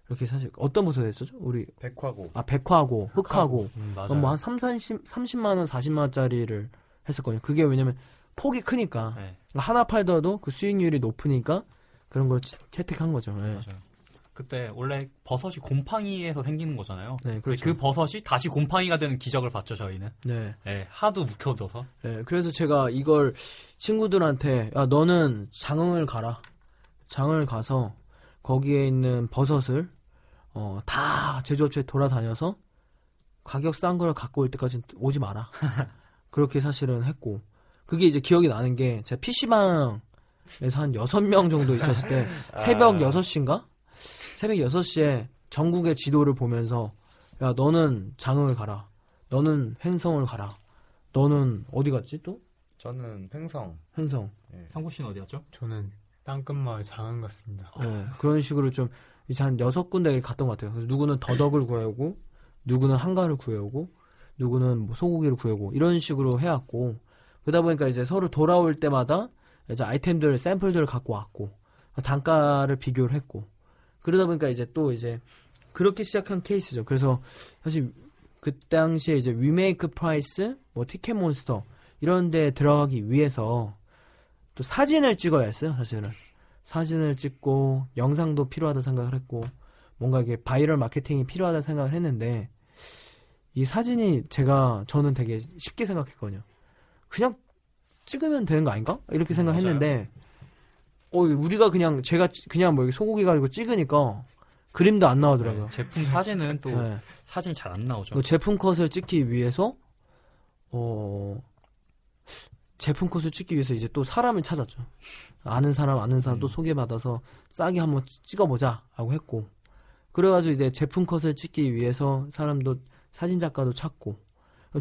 [SPEAKER 5] 이렇게 사실, 어떤 버섯이었죠? 우리,
[SPEAKER 4] 백화고.
[SPEAKER 5] 아, 백화고, 흑화고,
[SPEAKER 2] 음, 맞아요.
[SPEAKER 5] 그럼 뭐한 3, 30, 30만 원, 40만 원짜리를 했었거든요. 그게 왜냐면 폭이 크니까
[SPEAKER 2] 네,
[SPEAKER 5] 하나 팔더라도 그 수익률이 높으니까 그런 걸 채- 채택한 거죠. 네.
[SPEAKER 2] 맞아요. 그때 원래 버섯이 곰팡이에서 생기는 거잖아요.
[SPEAKER 5] 네, 그렇죠.
[SPEAKER 2] 그 버섯이 다시 곰팡이가 되는 기적을 봤죠 저희는.
[SPEAKER 5] 네.
[SPEAKER 2] 네, 하도 묵혀둬서.
[SPEAKER 5] 네, 그래서 제가 이걸 친구들한테 야 너는 장흥을 가라. 장흥을 가서 거기에 있는 버섯을 어, 다 제조업체 돌아다녀서 가격 싼 걸 갖고 올 때까지 오지 마라. *laughs* 그렇게 사실은 했고 그게 이제 기억이 나는 게 제가 PC방에서 한 6명 정도 있었을 때 *laughs* 새벽
[SPEAKER 4] 아.
[SPEAKER 5] 6시인가? 새벽 6시에 전국의 지도를 보면서 야 너는 장흥을 가라. 너는 횡성을 가라. 너는 어디 갔지 또?
[SPEAKER 4] 저는 횡성.
[SPEAKER 5] 횡성.
[SPEAKER 2] 상구 씨는 어디였죠?
[SPEAKER 3] 저는 땅끝마을 장흥 같습니다.
[SPEAKER 5] 네, 그런 식으로 좀 이제 한 여섯 군데 갔던 것 같아요. 그래서 누구는 더덕을 구해오고, 누구는 한과를 구해오고, 누구는 뭐 소고기를 구해오고 이런 식으로 해왔고 그러다 보니까 이제 서로 돌아올 때마다 이제 아이템들 샘플들을 갖고 왔고 단가를 비교를 했고 그러다 보니까 이제 또 이제 그렇게 시작한 케이스죠. 그래서 사실 그 당시에 이제 위메이크 프라이스, 뭐 티켓 몬스터 이런 데 들어가기 위해서 또 사진을 찍어야 했어요, 사실은. 사진을 찍고 영상도 필요하다 생각을 했고 뭔가 이게 바이럴 마케팅이 필요하다 생각을 했는데 이 사진이 제가 저는 되게 쉽게 생각했거든요. 그냥 찍으면 되는 거 아닌가? 이렇게 생각했는데 어 우리가 그냥 제가 찌- 그냥 뭐 소고기 가지고 찍으니까 그림도 안 나오더라고요.
[SPEAKER 2] 네, 제품 사진은 또
[SPEAKER 5] 네.
[SPEAKER 2] 사진이 잘 안 나오죠.
[SPEAKER 5] 그 제품 컷을 찍기 위해서 어 제품 컷을 찍기 위해서 이제 또 사람을 찾았죠. 아는 사람 아는 사람 또 소개받아서 싸게 한번 찍- 찍어보자 하고 했고 그래가지고 이제 제품 컷을 찍기 위해서 사람도 사진 작가도 찾고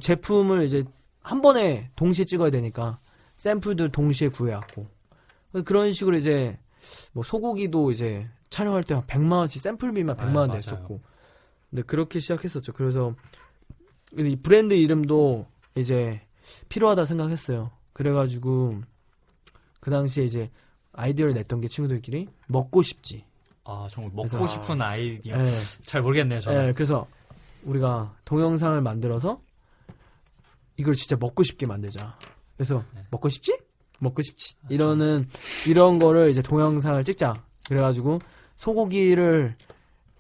[SPEAKER 5] 제품을 이제 한 번에 동시에 찍어야 되니까 샘플들 동시에 구해왔고 그런 식으로 이제 뭐 소고기도 이제 촬영할 때 한 100만 원치 샘플비만 100만
[SPEAKER 2] 아,
[SPEAKER 5] 원. 냈었고 근데 그렇게 시작했었죠. 그래서 이 브랜드 이름도 이제 필요하다 생각했어요. 그래가지고 그 당시에 이제 아이디어를 냈던 게 친구들끼리 먹고 싶지.
[SPEAKER 2] 아 정말 먹고
[SPEAKER 5] 그래서-
[SPEAKER 2] 싶은 아이디어.
[SPEAKER 5] 예.
[SPEAKER 2] 잘 모르겠네요 저는.
[SPEAKER 5] 예, 그래서 우리가 동영상을 만들어서 이걸 진짜 먹고 싶게 만들자. 그래서
[SPEAKER 2] 네.
[SPEAKER 5] 먹고 싶지? 먹고 싶지. 이러는 이런 거를 이제 동영상을 찍자. 그래가지고 소고기를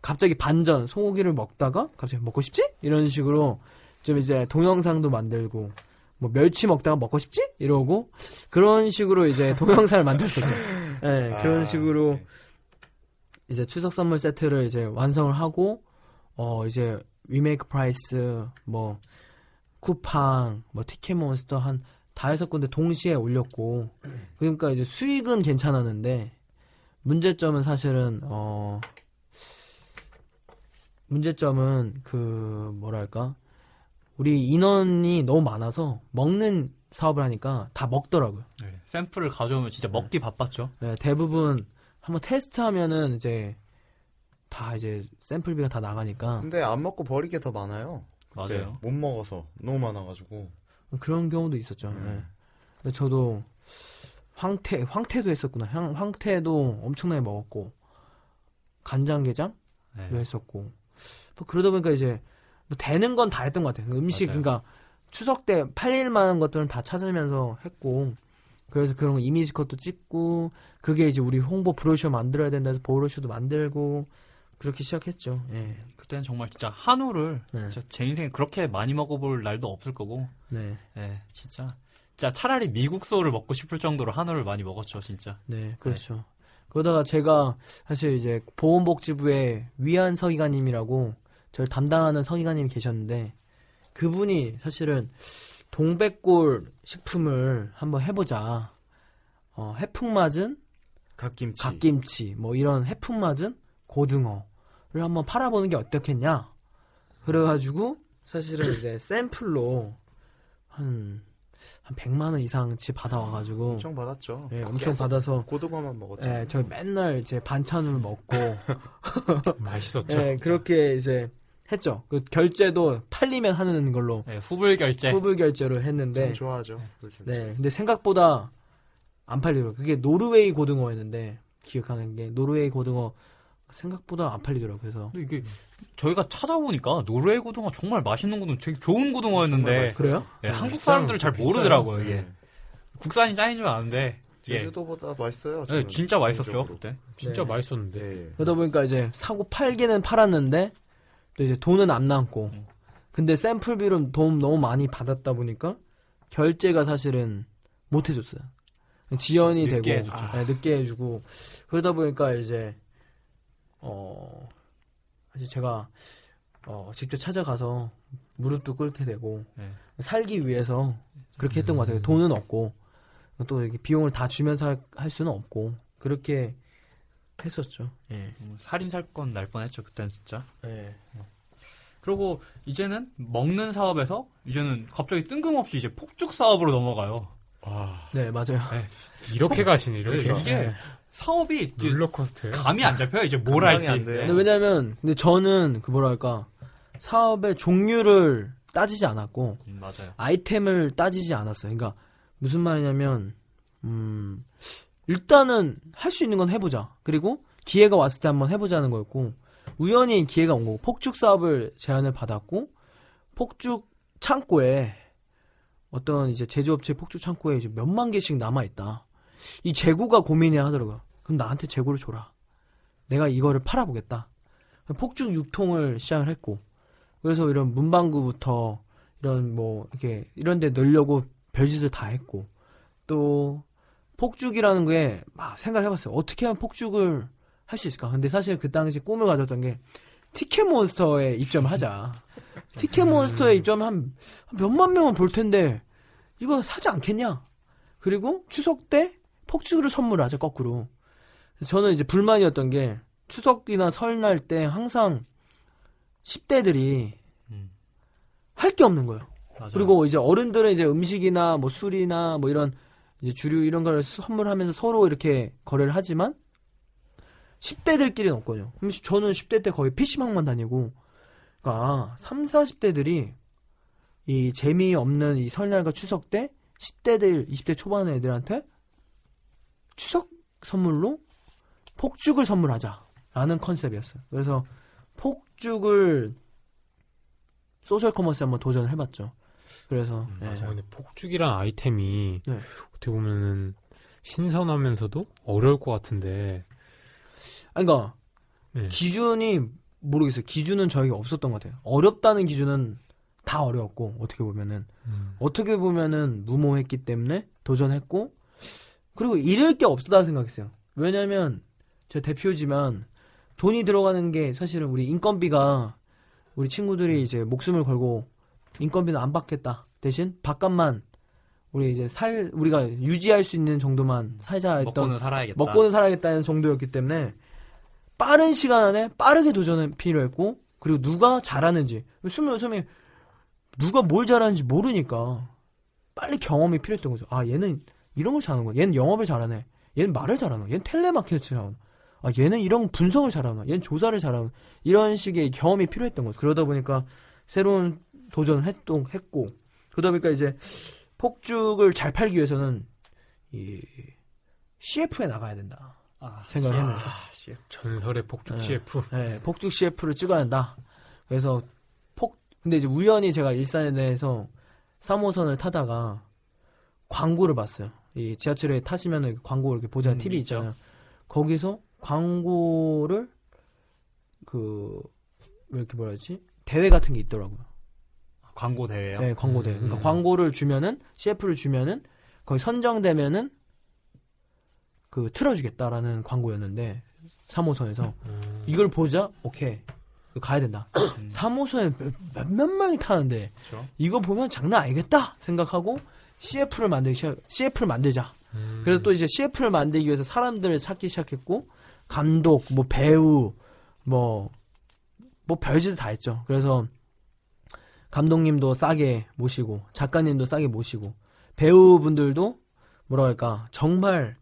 [SPEAKER 5] 갑자기 반전 소고기를 먹다가 갑자기 먹고 싶지? 이런 식으로 좀 이제 동영상도 만들고 뭐 멸치 먹다가 먹고 싶지? 이러고 그런 식으로 이제 *laughs* 동영상을 만들었었죠. 예, 그런
[SPEAKER 4] 아,
[SPEAKER 5] 식으로
[SPEAKER 4] 네.
[SPEAKER 5] 이제 추석 선물 세트를 이제 완성을 하고 어 이제 위메이크 프라이스 뭐 쿠팡 뭐 티켓몬스터 한 다여섯 군데 동시에 올렸고 그러니까 이제 수익은 괜찮았는데 문제점은 사실은 어 문제점은 그 뭐랄까 우리 인원이 너무 많아서 먹는 사업을 하니까 다 먹더라고요.
[SPEAKER 2] 네, 샘플을 가져오면 진짜 먹기 바빴죠.
[SPEAKER 5] 네, 대부분 한번 테스트하면은 이제 다 이제 샘플비가 다 나가니까
[SPEAKER 4] 근데 안 먹고 버릴 게 더 많아요.
[SPEAKER 2] 맞아요.
[SPEAKER 4] 못 먹어서 너무 많아가지고.
[SPEAKER 5] 그런 경우도 있었죠.
[SPEAKER 4] 음.
[SPEAKER 5] 네. 근데 저도 황태 황태도 했었구나. 황, 황태도 엄청나게 먹었고 간장게장도
[SPEAKER 2] 네.
[SPEAKER 5] 했었고 뭐 그러다 보니까 이제 뭐 되는 건 다 했던 것 같아요. 음식
[SPEAKER 2] 맞아요.
[SPEAKER 5] 그러니까 추석 때 팔릴 만한 것들은 다 찾으면서 했고 그래서 그런 거 이미지 컷도 찍고 그게 이제 우리 홍보 브로셔 만들어야 된다 해서 브로셔도 만들고 그렇게 시작했죠. 예.
[SPEAKER 2] 그때는 정말 진짜 한우를
[SPEAKER 5] 네.
[SPEAKER 2] 진짜 제 인생에 그렇게 많이 먹어볼 날도 없을 거고,
[SPEAKER 5] 네.
[SPEAKER 2] 예, 진짜. 진짜 차라리 미국 소를 먹고 싶을 정도로 한우를 많이 먹었죠, 진짜.
[SPEAKER 5] 네, 그렇죠. 그러다가 제가 사실 이제 보건복지부에 위안 서기관님이라고 저를 담당하는 서기관님이 계셨는데 그분이 사실은 동백골 식품을 한번 해보자. 어, 해풍 맞은
[SPEAKER 4] 갓김치.
[SPEAKER 5] 갓김치, 뭐 이런 해풍 맞은 고등어를 한번 팔아보는 게 어떻겠냐. 그래가지고 사실은 이제 샘플로 한, 한 100만 원 이상치 받아와가지고
[SPEAKER 4] 엄청 받았죠.
[SPEAKER 5] 예, 엄청 받아서
[SPEAKER 4] 고등어만 먹었죠.
[SPEAKER 5] 예, 저 맨날 이제 반찬을 먹고 *laughs*
[SPEAKER 3] 맛있었죠.
[SPEAKER 5] 예, 그렇게 이제 했죠. 그 결제도 팔리면 하는 걸로
[SPEAKER 2] 예, 후불 결제.
[SPEAKER 5] 후불 결제로
[SPEAKER 4] 참
[SPEAKER 5] 했는데
[SPEAKER 4] 좋아하죠.
[SPEAKER 5] 네, 근데 생각보다 안 팔리더라고요. 그게 노르웨이 고등어였는데 기억하는 게 노르웨이 고등어 생각보다 안 팔리더라고요. 그래서
[SPEAKER 2] 근데 이게 저희가 찾아보니까 노르웨이 고등어 정말 맛있는 고등어, 되게 좋은 고등어였는데
[SPEAKER 4] 맛있어요.
[SPEAKER 5] 그래요?
[SPEAKER 2] 예, 한국
[SPEAKER 3] 비싸요.
[SPEAKER 2] 사람들은 잘. 모르더라고요. 이게
[SPEAKER 4] 네.
[SPEAKER 2] 국산이 짱인 줄 아는데 예,
[SPEAKER 4] 제주도보다 맛있어요.
[SPEAKER 2] 예,
[SPEAKER 4] 저는
[SPEAKER 2] 진짜 맛있었죠. 그때.
[SPEAKER 3] 진짜
[SPEAKER 5] 네.
[SPEAKER 3] 맛있었는데.
[SPEAKER 4] 예.
[SPEAKER 5] 그러다 보니까 이제 사고 팔기는 팔았는데 또 이제 돈은 안 남고
[SPEAKER 2] 음.
[SPEAKER 5] 근데 샘플비로 돈 너무 많이 받았다 보니까 결제가 사실은 못 해줬어요. 지연이
[SPEAKER 2] 늦게
[SPEAKER 5] 되고
[SPEAKER 2] 해줬죠.
[SPEAKER 5] 네, 늦게 해주고 그러다 보니까 이제 어 사실 제가 어 직접 찾아가서 무릎도 꿇게 되고
[SPEAKER 2] 네.
[SPEAKER 5] 살기 위해서 그렇게 했던 것 같아요. 돈은 없고 또 이렇게 비용을 다 주면서 할, 할 수는 없고 그렇게 했었죠. 예.
[SPEAKER 2] 음, 살인 살건 날 뻔했죠 그때는 진짜.
[SPEAKER 5] 예.
[SPEAKER 2] 그리고 이제는 먹는 사업에서 이제는 갑자기 뜬금없이 이제 폭죽 사업으로 넘어가요.
[SPEAKER 4] 와.
[SPEAKER 5] 네 맞아요.
[SPEAKER 3] 이렇게 가시네, 이렇게.
[SPEAKER 2] 네, 이게
[SPEAKER 5] 네.
[SPEAKER 2] 사업이 이제
[SPEAKER 3] 롤러코스터예요.
[SPEAKER 2] 감이 안 잡혀요. 이제 뭘 할지.
[SPEAKER 4] 안 돼요.
[SPEAKER 5] 근데 왜냐면 근데 저는 그 뭐랄까 사업의 종류를 따지지 않았고
[SPEAKER 2] 음, 맞아요.
[SPEAKER 5] 아이템을 따지지 않았어요. 그러니까 무슨 말이냐면 음 일단은 할 수 있는 건 해보자. 그리고 기회가 왔을 때 한번 해보자는 거였고 우연히 기회가 온 거고 폭죽 사업을 제안을 받았고 폭죽 창고에 어떤 이제 제조업체 폭죽 창고에 이제 몇만 개씩 남아 있다. 이 재고가 고민이 하더라고요. 그럼 나한테 재고를 줘라. 내가 이거를 팔아보겠다. 폭죽 유통을 시작을 했고 그래서 이런 문방구부터 이런 뭐 이렇게 이런 데 넣으려고 별짓을 다 했고 또 폭죽이라는 게 막 생각을 해봤어요. 어떻게 하면 폭죽을 할 수 있을까? 근데 사실 그 당시 꿈을 가졌던 게 티켓몬스터에 입점을 하자. *laughs* 티켓몬스터에 입점하면 한, 한 몇만 명은 볼 텐데 이거 사지 않겠냐? 그리고 추석 때 폭죽을 선물하자 거꾸로. 저는 이제 불만이었던 게 추석이나 설날 때 항상 10대들이
[SPEAKER 2] 음.
[SPEAKER 5] 할게 없는 거예요.
[SPEAKER 2] 맞아요.
[SPEAKER 5] 그리고 이제 어른들은 이제 음식이나 뭐 술이나 뭐 이런 이제 주류 이런 걸 선물하면서 서로 이렇게 거래를 하지만 10대들끼리는 없거든요. 그럼 저는 10대 때 거의 PC방만 다니고 그러니까 3, 40대들이 이 재미없는 이 설날과 추석 때 10대들, 20대 초반의 애들한테 추석 선물로 폭죽을 선물하자라는 컨셉이었어요. 그래서 폭죽을 소셜 커머스에 한번 도전을 해봤죠. 그래서 네.
[SPEAKER 3] 맞아요. 근데 폭죽이란 아이템이
[SPEAKER 5] 네.
[SPEAKER 3] 어떻게 보면은 신선하면서도 어려울 것 같은데.
[SPEAKER 5] 아니, 그러니까
[SPEAKER 3] 네.
[SPEAKER 5] 기준이 모르겠어요. 기준은 저에게 없었던 것 같아요. 어렵다는 기준은 다 어려웠고 어떻게 보면은
[SPEAKER 3] 음.
[SPEAKER 5] 어떻게 보면은 무모했기 때문에 도전했고 그리고 잃을 게 없었다 생각했어요. 왜냐면 제 대표지만 돈이 들어가는 게 사실은 우리 인건비가 우리 친구들이 이제 목숨을 걸고 인건비는 안 받겠다 대신 밥값만 우리 이제 살 우리가 유지할 수 있는 정도만 살자 했던
[SPEAKER 2] 먹고는 살아야겠다.
[SPEAKER 5] 먹고는 살아야겠다는 정도였기 때문에 빠른 시간 안에 빠르게 도전이 필요했고 그리고 누가 잘하는지 스물 여섯이 누가 뭘 잘하는지 모르니까 빨리 경험이 필요했던 거죠. 아 얘는 이런 걸 잘하는구나. 얘는 영업을 잘하네. 얘는 말을 잘하나. 얘는 텔레마케팅을 잘하나. 아 얘는 이런 분석을 잘하나. 얘는 조사를 잘하나. 이런 식의 경험이 필요했던 거죠. 그러다 보니까 새로운 도전을 했동 했고 그러다 보니까 이제 폭죽을 잘 팔기 위해서는 이 CF에 나가야 된다
[SPEAKER 2] 아,
[SPEAKER 5] 생각을 했는데
[SPEAKER 3] 전설의 폭죽
[SPEAKER 5] 네.
[SPEAKER 3] CF.
[SPEAKER 5] 네, 폭죽 CF를 찍어야 한다. 그래서 폭 근데 이제 우연히 제가 일산에 대해서 3호선을 타다가 광고를 봤어요. 이 지하철에 타시면은 광고 이렇게 보잖아요.
[SPEAKER 2] 음,
[SPEAKER 5] TV
[SPEAKER 2] 있죠.
[SPEAKER 5] 있잖아요. 거기서 광고를 그 이렇게 뭐라 하지? 대회 같은 게 있더라고요.
[SPEAKER 2] 광고 대회요.
[SPEAKER 5] 네, 광고 대회. 그러니까
[SPEAKER 3] 음.
[SPEAKER 5] 광고를 주면은 CF를 주면은 거기 선정되면은 그 틀어주겠다라는 광고였는데 3호선에서
[SPEAKER 3] 음.
[SPEAKER 5] 이걸 보자 오케이 가야 된다.
[SPEAKER 2] 음.
[SPEAKER 5] 3호선에 몇, 몇몇 명이 타는데
[SPEAKER 2] 그렇죠.
[SPEAKER 5] 이거 보면 장난 아니겠다 생각하고 CF를 만들기 시작, CF를 만들자.
[SPEAKER 3] 음.
[SPEAKER 5] 그래서 또 이제 CF를 만들기 위해서 사람들을 찾기 시작했고 감독, 뭐 배우, 뭐 뭐 별짓을 다 했죠. 그래서 감독님도 싸게 모시고 작가님도 싸게 모시고 배우분들도 뭐라 할까 정말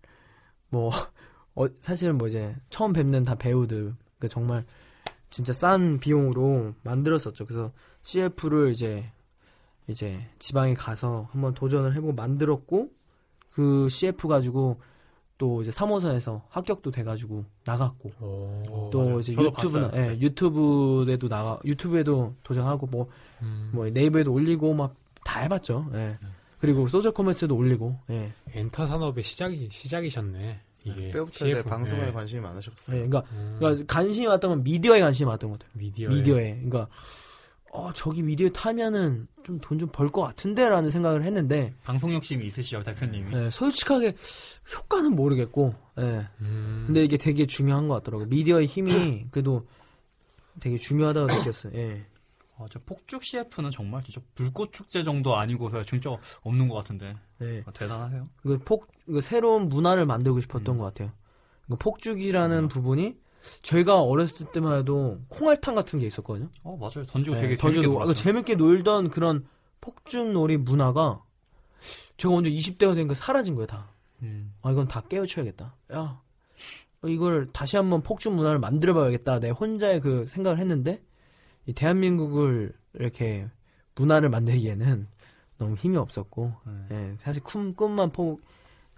[SPEAKER 5] 뭐 *laughs* 어, 사실은 뭐 이제 처음 뵙는 다 배우들 그 정말 진짜 싼 비용으로 만들었었죠. 그래서 CF를 이제 이제 지방에 가서 한번 도전을 해보고 만들었고 그 CF 가지고 또 이제 3호선에서 합격도 돼가지고 나갔고
[SPEAKER 3] 오,
[SPEAKER 5] 또
[SPEAKER 3] 맞아요.
[SPEAKER 5] 이제 유튜브나
[SPEAKER 2] 봤어요,
[SPEAKER 5] 예, 유튜브에도 나가 유튜브에도 도전하고 뭐,
[SPEAKER 3] 음.
[SPEAKER 5] 뭐 네이버에도 올리고 막 다 해봤죠. 예. 그리고 소셜 커머스도 올리고 예.
[SPEAKER 3] 엔터 산업의 시작이 시작이셨네. 이게
[SPEAKER 4] 그때부터 이제. 방송에
[SPEAKER 3] 네.
[SPEAKER 4] 관심이 많으셨어요.
[SPEAKER 5] 예, 그러니까,
[SPEAKER 3] 음.
[SPEAKER 5] 그러니까 관심이 왔던 건 미디어에 관심이 왔던 것 같아요.
[SPEAKER 3] 미디어
[SPEAKER 5] 미디어에. 그러니까 어 저기 미디어 타면은 좀 돈 좀 벌 것 같은데라는 생각을 했는데
[SPEAKER 2] 방송 욕심이 있으시죠, 대표님이.
[SPEAKER 5] 예, 솔직하게 효과는 모르겠고 예.
[SPEAKER 3] 음.
[SPEAKER 5] 근데 이게 되게 중요한 것 같더라고요. 미디어의 힘이 *coughs* 그래도 되게 중요하다고 느꼈어요. 예.
[SPEAKER 2] 어, 저 폭죽 CF는 정말 진짜 불꽃 축제 정도 아니고서 진짜 없는 것 같은데
[SPEAKER 5] 네.
[SPEAKER 2] 어, 대단하세요.
[SPEAKER 5] 그 폭, 그 새로운 문화를 만들고 싶었던
[SPEAKER 2] 음.
[SPEAKER 5] 것 같아요. 그 폭죽이라는 부분이 저희가 어렸을 때만 해도 콩알탕 같은 게 있었거든요.
[SPEAKER 2] 어 맞아요. 던지고
[SPEAKER 5] 네,
[SPEAKER 2] 되게
[SPEAKER 5] 던져도-
[SPEAKER 2] 재밌게
[SPEAKER 5] 아, 그. 재밌게 놀던 그런 폭죽놀이 문화가 제가 먼저 20대가 되니까 사라진 거예요, 다.
[SPEAKER 2] 음.
[SPEAKER 5] 아, 이건 다 깨우쳐야겠다. 야, 어, 이걸 다시 한번 폭죽 문화를 만들어봐야겠다. 내 혼자의 그 생각을 했는데, 이 대한민국을 이렇게 문화를 만들기에는 너무 힘이 없었고,
[SPEAKER 2] 네.
[SPEAKER 5] 예, 사실 꿈, 꿈만 포,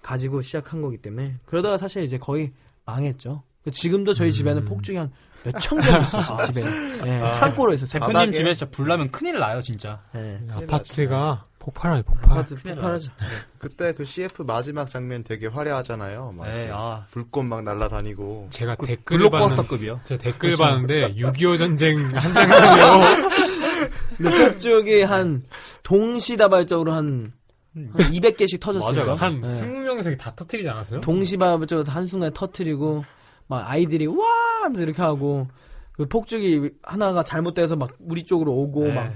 [SPEAKER 5] 가지고 시작한 거기 때문에, 그러다가 사실 이제 거의 망했죠. 지금도 저희 집에는
[SPEAKER 3] 음.
[SPEAKER 5] 폭죽이 한 몇천 개가 있었어요, *laughs* 집에. 예,
[SPEAKER 4] 아.
[SPEAKER 5] 창고로 있었어요.
[SPEAKER 2] 대표님
[SPEAKER 4] 바닥에-
[SPEAKER 2] 집에 진짜 불 나면 큰일 나요, 진짜.
[SPEAKER 5] 예.
[SPEAKER 3] 아파트가 폭발하요 폭발.
[SPEAKER 5] 아파트 폭발하셨죠.
[SPEAKER 4] 그때 그 CF 마지막 장면 되게 화려하잖아요. 막
[SPEAKER 2] 네, 아
[SPEAKER 4] 불꽃 막 날아다니고
[SPEAKER 3] 제가 댓글 봤는
[SPEAKER 2] 블록버스터급이요.
[SPEAKER 3] 제가 댓글 봤는데 *laughs* 6.25 전쟁 한 장면이요. *laughs*
[SPEAKER 5] 근데 폭죽이 한 동시다발적으로 한, 한 200개씩 터졌어요.
[SPEAKER 2] 맞아요.
[SPEAKER 3] 한
[SPEAKER 5] 네.
[SPEAKER 3] 20명에서 다 터뜨리지 않았어요?
[SPEAKER 5] 동시다발적으로 한순간에 터트리고 막 아이들이 와 하면서 이렇게 하고 그 폭죽이 하나가 잘못돼서 막 우리 쪽으로 오고
[SPEAKER 2] 네.
[SPEAKER 5] 막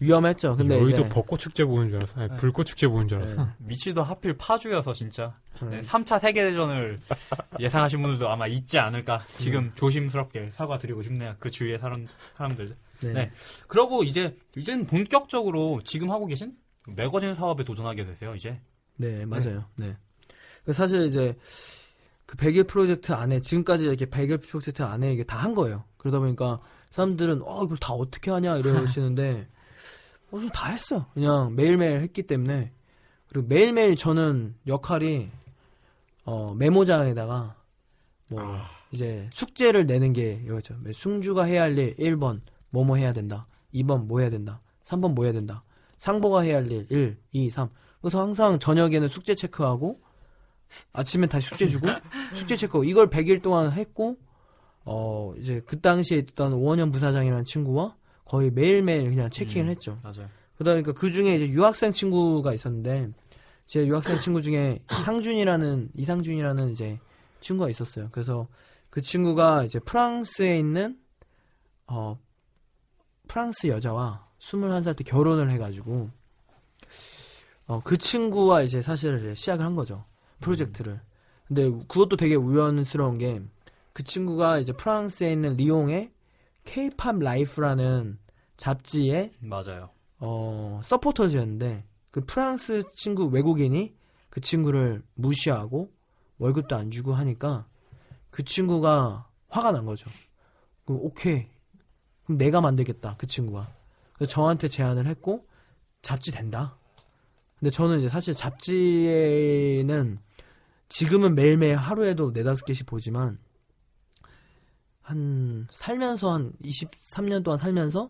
[SPEAKER 5] 위험했죠. 근데
[SPEAKER 3] 여의도
[SPEAKER 5] 이제
[SPEAKER 3] 벚꽃 축제 보는 줄 알았어. 아니,
[SPEAKER 2] 네.
[SPEAKER 3] 불꽃 축제 보는 줄 알았어.
[SPEAKER 2] 위치도 하필 파주여서 진짜
[SPEAKER 5] 음.
[SPEAKER 2] 네, 3차 세계대전을 *laughs* 예상하신 분들도 아마 있지 않을까. 지금 조심스럽게 사과드리고 싶네요. 그 주위의 사람, 사람들.
[SPEAKER 5] 네.
[SPEAKER 2] 네. 그러고 이제, 이제는 본격적으로 지금 하고 계신 매거진 사업에 도전하게 되세요, 이제.
[SPEAKER 5] 네, 맞아요. 네. 그 사실 이제 그 100일 프로젝트 안에 지금까지 이렇게 100일 프로젝트 안에 이게 다 한 거예요. 그러다 보니까 사람들은 어 이걸 다 어떻게 하냐 이러시는데 *laughs* 어, 다 했어. 그냥 매일매일 했기 때문에 그리고 매일매일 저는 역할이 어 메모장에다가 뭐 이제 숙제를 내는 게 이거죠. 승주가 해야 할 일 1번 뭐뭐 해야 된다. 2번 뭐 해야 된다. 3번 뭐 해야 된다. 상보가 해야 할 일 1, 2, 3. 그래서 항상 저녁에는 숙제 체크하고 아침에 다시 숙제 주고 *laughs* 숙제 체크하고 이걸 100일 동안 했고 어 이제 그 당시에 있던 오원현 부사장이라는 친구와 거의 매일매일 그냥 체킹을
[SPEAKER 2] 음.
[SPEAKER 5] 했죠.
[SPEAKER 2] 맞아요.
[SPEAKER 5] 그러다 보니까 그 중에 이제 유학생 친구가 있었는데 제 유학생 친구 중에 상준이라는 이상준이라는 이제 친구가 있었어요. 그래서 그 친구가 이제 프랑스에 있는 어 프랑스 여자와 21살 때 결혼을 해가지고 어 그 친구와 이제 사실 이제 시작을 한 거죠 프로젝트를. 근데 그것도 되게 우연스러운 게 그 친구가 이제 프랑스에 있는 리옹의 K-팝 라이프라는 잡지에
[SPEAKER 2] 맞아요.
[SPEAKER 5] 어, 서포터즈였는데 그 프랑스 친구 외국인이 그 친구를 무시하고 월급도 안 주고 하니까 그 친구가 화가 난 거죠. 그럼 오케이. 그럼 내가 만들겠다. 그 친구가. 그래서 저한테 제안을 했고 잡지 된다. 근데 저는 이제 사실 잡지에는 지금은 매일매일 하루에도 네다섯 개씩 보지만 한 살면서 한 23년 동안 살면서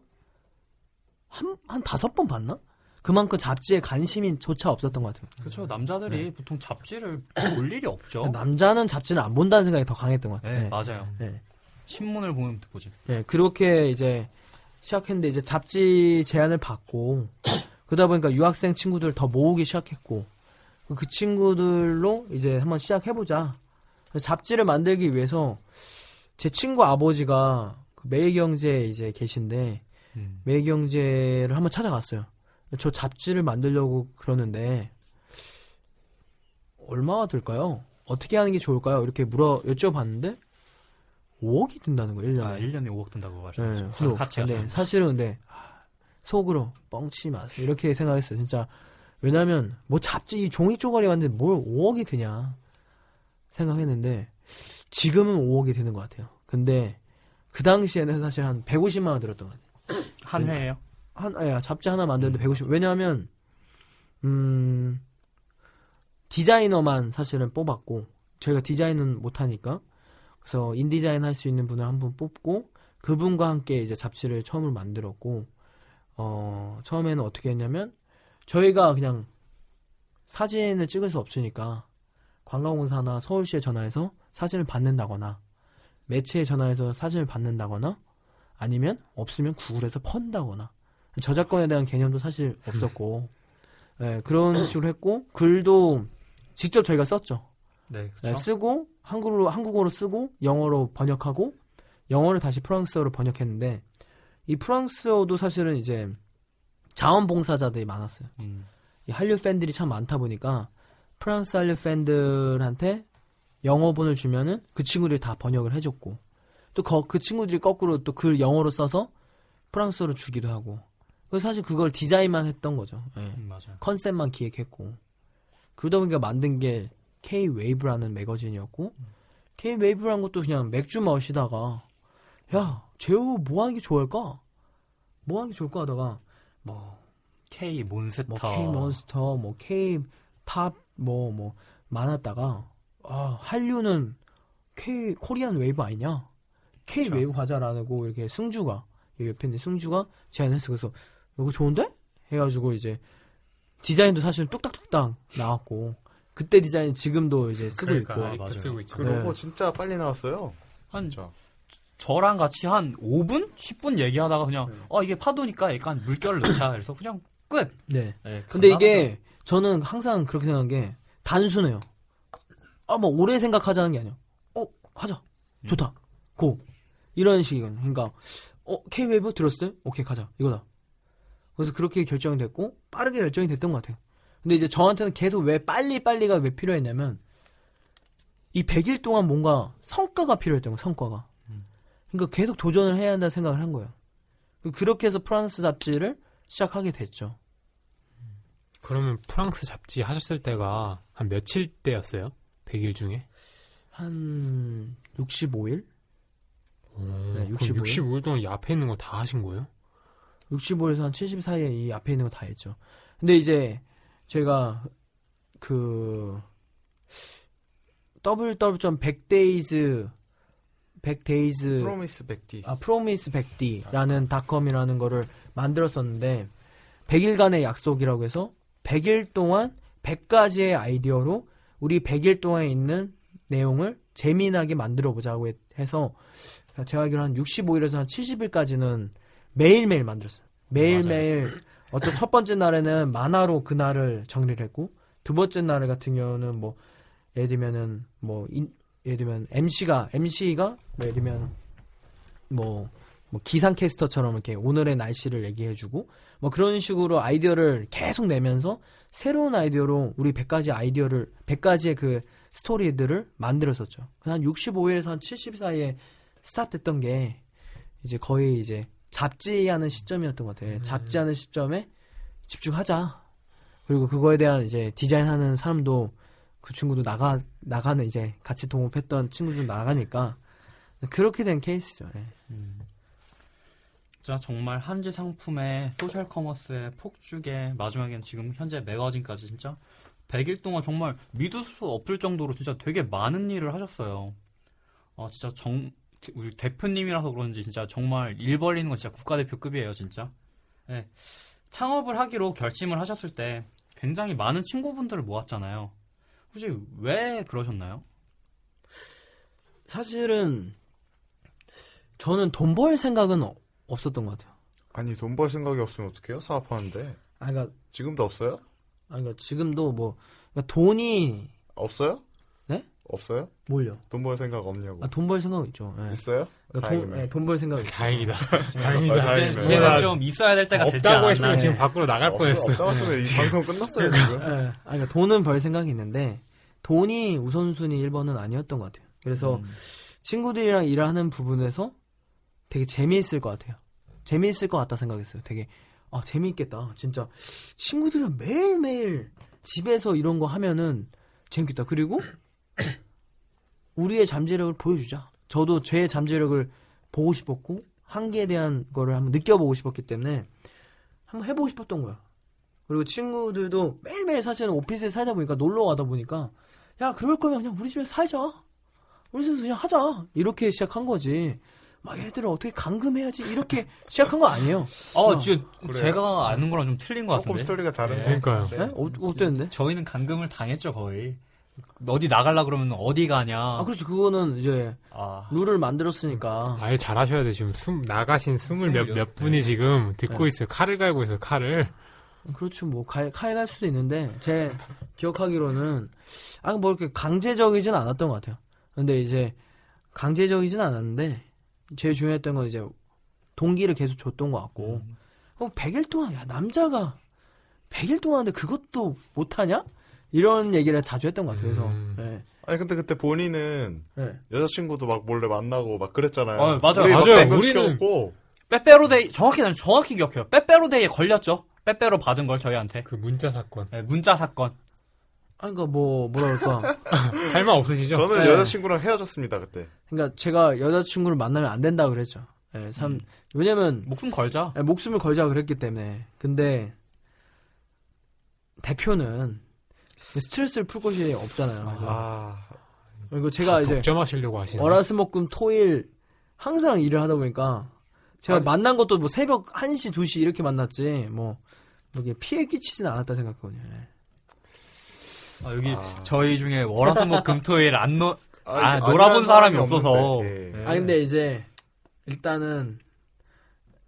[SPEAKER 5] 한, 한 다섯 번 봤나? 그만큼 잡지에 관심이 조차 없었던 것 같아요.
[SPEAKER 2] 그렇죠. 남자들이 보통 잡지를 *coughs* 볼 일이 없죠.
[SPEAKER 5] 남자는 잡지를 안 본다는 생각이 더 강했던 것 같아요.
[SPEAKER 2] 네,
[SPEAKER 5] 네.
[SPEAKER 2] 맞아요.
[SPEAKER 5] 네.
[SPEAKER 2] 신문을 보면 보지.
[SPEAKER 5] 네, 그렇게 이제 시작했는데 이제 잡지 제안을 받고 *coughs* 그러다 보니까 유학생 친구들 더 모으기 시작했고 그 친구들로 이제 한번 시작해보자. 잡지를 만들기 위해서 제 친구 아버지가 그 매일경제에 이제 계신데
[SPEAKER 2] 음.
[SPEAKER 5] 매일경제를 한번 찾아갔어요. 저 잡지를 만들려고 그러는데 얼마가 들까요? 어떻게 하는 게 좋을까요? 이렇게 물어 여쭤봤는데 5억이 든다는 거예요, 1년에.
[SPEAKER 2] 아, 1년에 5억 든다고
[SPEAKER 5] 네,
[SPEAKER 2] 말씀하셨죠.
[SPEAKER 5] 그래서
[SPEAKER 2] 같이
[SPEAKER 5] 근데
[SPEAKER 2] 하면.
[SPEAKER 5] 사실은 근데 아, 속으로 뻥치지 마세요. 이렇게 생각했어요. 진짜 왜냐면 뭐 잡지 이 종이 쪼가리 왔는데 뭘 5억이 드냐 생각했는데 지금은 5억이 되는 것 같아요. 근데 그 당시에는 사실 한 150만 원 들었던 것 같아요.
[SPEAKER 2] 한 회예요?
[SPEAKER 5] 한, 아, 잡지 하나 만드는데 150. 왜냐하면 음 디자이너만 사실은 뽑았고 저희가 디자인은 못하니까 그래서 인디자인 할 수 있는 분을 한 분 뽑고 그분과 함께 이제 잡지를 처음으로 만들었고 어 처음에는 어떻게 했냐면 저희가 그냥 사진을 찍을 수 없으니까 관광공사나 서울시에 전화해서 사진을 받는다거나 매체에 전화해서 사진을 받는다거나 아니면 없으면 구글에서 펀다거나 저작권에 대한 개념도 사실 없었고 예, 그런 식으로 했고 글도 직접 저희가 썼죠.
[SPEAKER 2] 네,
[SPEAKER 5] 네. 쓰고 한국어로 한국어로 쓰고 영어로 번역하고 영어를 다시 프랑스어로 번역했는데 이 프랑스어도 사실은 이제 자원봉사자들이 많았어요.
[SPEAKER 2] 음.
[SPEAKER 5] 이 한류 팬들이 참 많다 보니까 프랑스 한류 팬들한테 영어본을 주면은 그 친구들이 다 번역을 해줬고 또 그 친구들이 거꾸로 또 그걸 영어로 써서 프랑스어로 주기도 하고 그래서 사실 그걸 디자인만 했던 거죠. 예.
[SPEAKER 2] 음.
[SPEAKER 5] 컨셉만 기획했고 그러다 보니까 만든 게 K Wave라는 매거진이었고 K Wave라는 것도 그냥 맥주 마시다가 야 제호 뭐 하는 게 좋을까? 뭐 하는 게 좋을까 하다가 뭐
[SPEAKER 2] K Monster.
[SPEAKER 5] 뭐 K 몬스터, 뭐 K 팝, 뭐 뭐 많았다가 아 한류는 K Korean Wave 아니냐? K
[SPEAKER 2] 그쵸.
[SPEAKER 5] 웨이브 가자라고 이렇게 승주가 옆에 있는 승주가 제안했어. 그래서 이거 좋은데? 해가지고 이제 디자인도 사실 뚝딱뚝딱 나왔고 그때 디자인 지금도 이제 쓰고
[SPEAKER 3] 그러니까
[SPEAKER 5] 있고
[SPEAKER 2] 맞아요.
[SPEAKER 3] 쓰고 있죠.
[SPEAKER 4] 그 로고
[SPEAKER 5] 네.
[SPEAKER 4] 진짜 빨리 나왔어요.
[SPEAKER 2] 한
[SPEAKER 4] 진짜.
[SPEAKER 2] 저랑 같이 한 5분? 10분 얘기하다가 그냥
[SPEAKER 5] 네.
[SPEAKER 2] 어 이게 파도니까 약간 물결을 넣자 그래서 그냥 끝.
[SPEAKER 5] 네.
[SPEAKER 2] 네,
[SPEAKER 5] 근데. 이게 저는 항상 그렇게 생각한 게 단순해요. 아, 뭐 오래 생각하자는 게 아니야. 어, 하자. 좋다. 고. 이런 식이거든요. 그러니까 어, K-웨이브 들었을 때 오케이 가자. 이거다. 그래서 그렇게 결정이 됐고 빠르게 결정이 됐던 것 같아요. 근데 이제 저한테는 계속 왜 빨리 빨리가 왜 필요했냐면 이 100일 동안 뭔가 성과가 필요했던 거예요. 성과가. 그러니까 계속 도전을 해야 한다는 생각을 한 거예요. 그렇게 해서 프랑스 잡지를 시작하게 됐죠.
[SPEAKER 3] 그러면 프랑스 잡지 하셨을 때가 한 며칠 때였어요? 100일 중에?
[SPEAKER 5] 한 65일?
[SPEAKER 3] 오,
[SPEAKER 5] 네,
[SPEAKER 3] 그럼
[SPEAKER 5] 65일?
[SPEAKER 3] 65일 동안 이 앞에 있는 거 다 하신 거예요?
[SPEAKER 5] 65에서 한 70 사이에 이 앞에 있는 거 다 했죠. 근데 이제 제가 그 www.100days 100days
[SPEAKER 4] 프로미스 백디.
[SPEAKER 5] 아 프로미스 100d라는 닷컴이라는 거를 만들었었는데 100일간의 약속이라고 해서 100일 동안 100가지의 아이디어로 우리 100일 동안에 있는 내용을 재미나게 만들어 보자고 해서 제가 알기로 한 65일에서 한 70일까지는 매일매일 만들었어요. 매일매일 어떤 첫 번째 날에는 만화로 그날을 정리를 했고 두 번째 날 같은 경우는 뭐 예를 들면은 뭐 인- 예를 들면 MC가 MC가 뭐 예를 들면 뭐, 뭐 기상캐스터처럼 이렇게 오늘의 날씨를 얘기해주고 뭐 그런 식으로 아이디어를 계속 내면서 새로운 아이디어로 우리 100가지 아이디어를 100가지의 그 스토리들을 만들었었죠. 한 65일에서 한 70 사이에 stop됐던 게 이제 거의 이제 잡지하는 시점이었던 것 같아요. 잡지하는 시점에 집중하자. 그리고 그거에 대한 이제 디자인하는 사람도 그 친구도 나가 나가는 이제 같이 동업했던 친구도 나가니까 그렇게 된 케이스죠. 예.
[SPEAKER 2] 진짜 정말 한지 상품의 소셜 커머스의 폭죽에 마지막엔 지금 현재 매거진까지 진짜 100일 동안 정말 믿을 수 없을 정도로 진짜 되게 많은 일을 하셨어요. 아 진짜 정 우리 대표님이라서 그런지 진짜 정말 일 벌리는 건 진짜 국가대표급이에요 진짜. 네. 창업을 하기로 결심을 하셨을 때 굉장히 많은 친구분들을 모았잖아요. 혹시 왜 그러셨나요?
[SPEAKER 5] 사실은 저는 돈 벌 생각은 어- 없었던 것 같아요.
[SPEAKER 4] 아니 돈 벌 생각이 없으면 어떡해요? 사업하는데
[SPEAKER 5] 아, 그러니까,
[SPEAKER 4] 지금도 없어요?
[SPEAKER 5] 아, 그러니까 지금도 뭐 그러니까 돈이
[SPEAKER 4] 없어요?
[SPEAKER 5] 네?
[SPEAKER 4] 없어요?
[SPEAKER 5] 뭘요?
[SPEAKER 4] 돈 벌 생각 없냐고
[SPEAKER 5] 아, 돈 벌 생각 있죠. 예.
[SPEAKER 4] 있어요?
[SPEAKER 5] 그러니까 돈, 돈벌 생각.
[SPEAKER 3] 다행이다.
[SPEAKER 4] 아,
[SPEAKER 3] 다행이다.
[SPEAKER 4] 다행이네.
[SPEAKER 2] 이제는 좀 있어야 될 때가 됐지
[SPEAKER 3] 없다고
[SPEAKER 2] 않았나.
[SPEAKER 3] 했으면 지금
[SPEAKER 5] 네.
[SPEAKER 3] 밖으로 나갈
[SPEAKER 4] 없-
[SPEAKER 3] 뻔했어.
[SPEAKER 4] 없다고 했으면 이 방송 끝났어요 지금 *laughs*
[SPEAKER 5] 예. 아, 그러니까 돈은 벌 생각이 있는데 돈이 우선순위 1번은 아니었던 것 같아요. 그래서
[SPEAKER 2] 음.
[SPEAKER 5] 친구들이랑 일하는 부분에서 되게 재미있을 것 같아요. 재미있을 것 같다 생각했어요. 되게 아 재미있겠다. 진짜 친구들이랑 매일 매일 집에서 이런 거 하면은 재밌겠다. 그리고 *clears throat* 우리의 잠재력을 보여주자. 저도 제 잠재력을 보고 싶었고 한계에 대한 거를 한번 느껴보고 싶었기 때문에 한번 해보고 싶었던 거야. 그리고 친구들도 매일매일 사실은 오피스에 살다 보니까 놀러 가다 보니까 야 그럴 거면 그냥 우리 집에 살자. 우리 집에서 그냥 하자. 이렇게 시작한 거지. 막 얘들아 어떻게 감금해야지 이렇게 *laughs* 시작한 거 아니에요.
[SPEAKER 2] 어, 지금
[SPEAKER 4] 그래요?
[SPEAKER 2] 제가 아는 거랑 좀 틀린 것
[SPEAKER 4] 조금
[SPEAKER 2] 같은데.
[SPEAKER 4] 스토리가 다르네
[SPEAKER 3] 그러니까요.
[SPEAKER 5] 네? 어, 어땠는데?
[SPEAKER 2] 저희는 감금을 당했죠 거의. 어디 나갈라 그러면 어디 가냐.
[SPEAKER 5] 아 그렇지 그거는 이제
[SPEAKER 2] 아,
[SPEAKER 5] 룰을 만들었으니까
[SPEAKER 3] 아예 잘하셔야 돼. 지금 숨, 나가신 스물 몇,
[SPEAKER 2] 스물여-
[SPEAKER 3] 몇 분이 지금 듣고
[SPEAKER 5] 네.
[SPEAKER 3] 있어요. 칼을 갈고 있어요, 칼을.
[SPEAKER 5] 그렇죠 뭐칼갈 수도 있는데 제 기억하기로는 아 뭐 이렇게 강제적이진 않았던 것 같아요. 근데 이제 강제적이진 않았는데 제일 중요했던 건 이제 동기를 계속 줬던 것 같고
[SPEAKER 2] 음.
[SPEAKER 5] 어, 100일 동안 야 남자가 100일 동안 하는데 그것도 못하냐? 이런 얘기를 자주 했던 것 같아요. 그래서
[SPEAKER 3] 음.
[SPEAKER 5] 네.
[SPEAKER 4] 아니 근데 그때 본인은
[SPEAKER 5] 네.
[SPEAKER 4] 여자친구도 막 몰래 만나고 막 그랬잖아요
[SPEAKER 2] 어, 맞아요.
[SPEAKER 3] 맞아요.
[SPEAKER 4] 감금
[SPEAKER 3] 우리는-
[SPEAKER 2] 빼빼로데이 정확히 난 정확히 기억해요. 빼빼로데이에 걸렸죠. 빼빼로 받은 걸 저희한테.
[SPEAKER 3] 그 문자 사건.
[SPEAKER 2] 네, 문자 사건.
[SPEAKER 5] 아니 그러니까 뭐 뭐라 그럴까? *laughs*
[SPEAKER 3] 할 말 없으시죠?
[SPEAKER 4] 저는
[SPEAKER 5] 네.
[SPEAKER 4] 여자친구랑 헤어졌습니다 그때
[SPEAKER 5] 그러니까 제가 여자친구를 만나면 안 된다 그랬죠. 예, 참 왜냐면
[SPEAKER 2] 목숨 걸자.
[SPEAKER 5] 예, 목숨을 걸자 그랬기 때문에. 근데 대표는 스트레스를 풀 곳이 없잖아요. 그래서
[SPEAKER 4] 아
[SPEAKER 5] 그리고 제가 이제
[SPEAKER 3] 독점하시려고 하시는.
[SPEAKER 5] 월화수목금 토일 항상 일을 하다 보니까 제가
[SPEAKER 4] 아니.
[SPEAKER 5] 만난 것도 뭐 새벽 1시, 2시 이렇게 만났지 뭐 이게 피해 끼치진 않았다 생각하거든요. 예.
[SPEAKER 2] 아, 여기
[SPEAKER 4] 아.
[SPEAKER 2] 저희 중에 월화수목 금토일 안 노, 아,
[SPEAKER 4] 아니,
[SPEAKER 2] 놀아본 사람이
[SPEAKER 4] 사람이
[SPEAKER 2] 없어서.
[SPEAKER 4] 예.
[SPEAKER 2] 네.
[SPEAKER 5] 아 근데 이제 일단은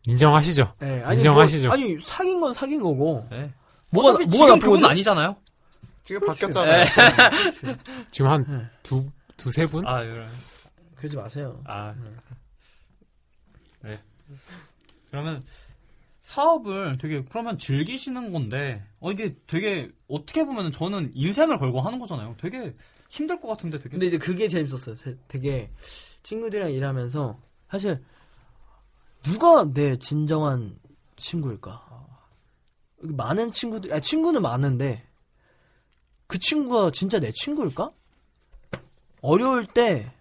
[SPEAKER 3] 인정하시죠?
[SPEAKER 5] 예, 아니
[SPEAKER 3] 인정하시죠?
[SPEAKER 5] 뭐, 아니 사귄 건 사귄 거고
[SPEAKER 2] 네.
[SPEAKER 5] 뭐가 뭐가
[SPEAKER 2] 지금 그분? 아니잖아요.
[SPEAKER 4] 지금
[SPEAKER 5] 그렇지.
[SPEAKER 4] 바뀌었잖아요
[SPEAKER 3] 지금
[SPEAKER 5] 네.
[SPEAKER 3] 한 두, 두세 분?
[SPEAKER 2] 아, 이런.
[SPEAKER 5] 그러지 마세요.
[SPEAKER 2] 아. 네. 그러면 사업을 되게 그러면 즐기시는 건데 어 이게 되게 어떻게 보면 저는 인생을 걸고 하는 거잖아요. 되게 힘들 것 같은데 되게.
[SPEAKER 5] 근데 이제 그게 재밌었어요. 제- 되게 친구들이랑 일하면서 사실 누가 내 진정한 친구일까? 많은 친구들, 아, 친구는 많은데 그 친구가 진짜 내 친구일까? 어려울 때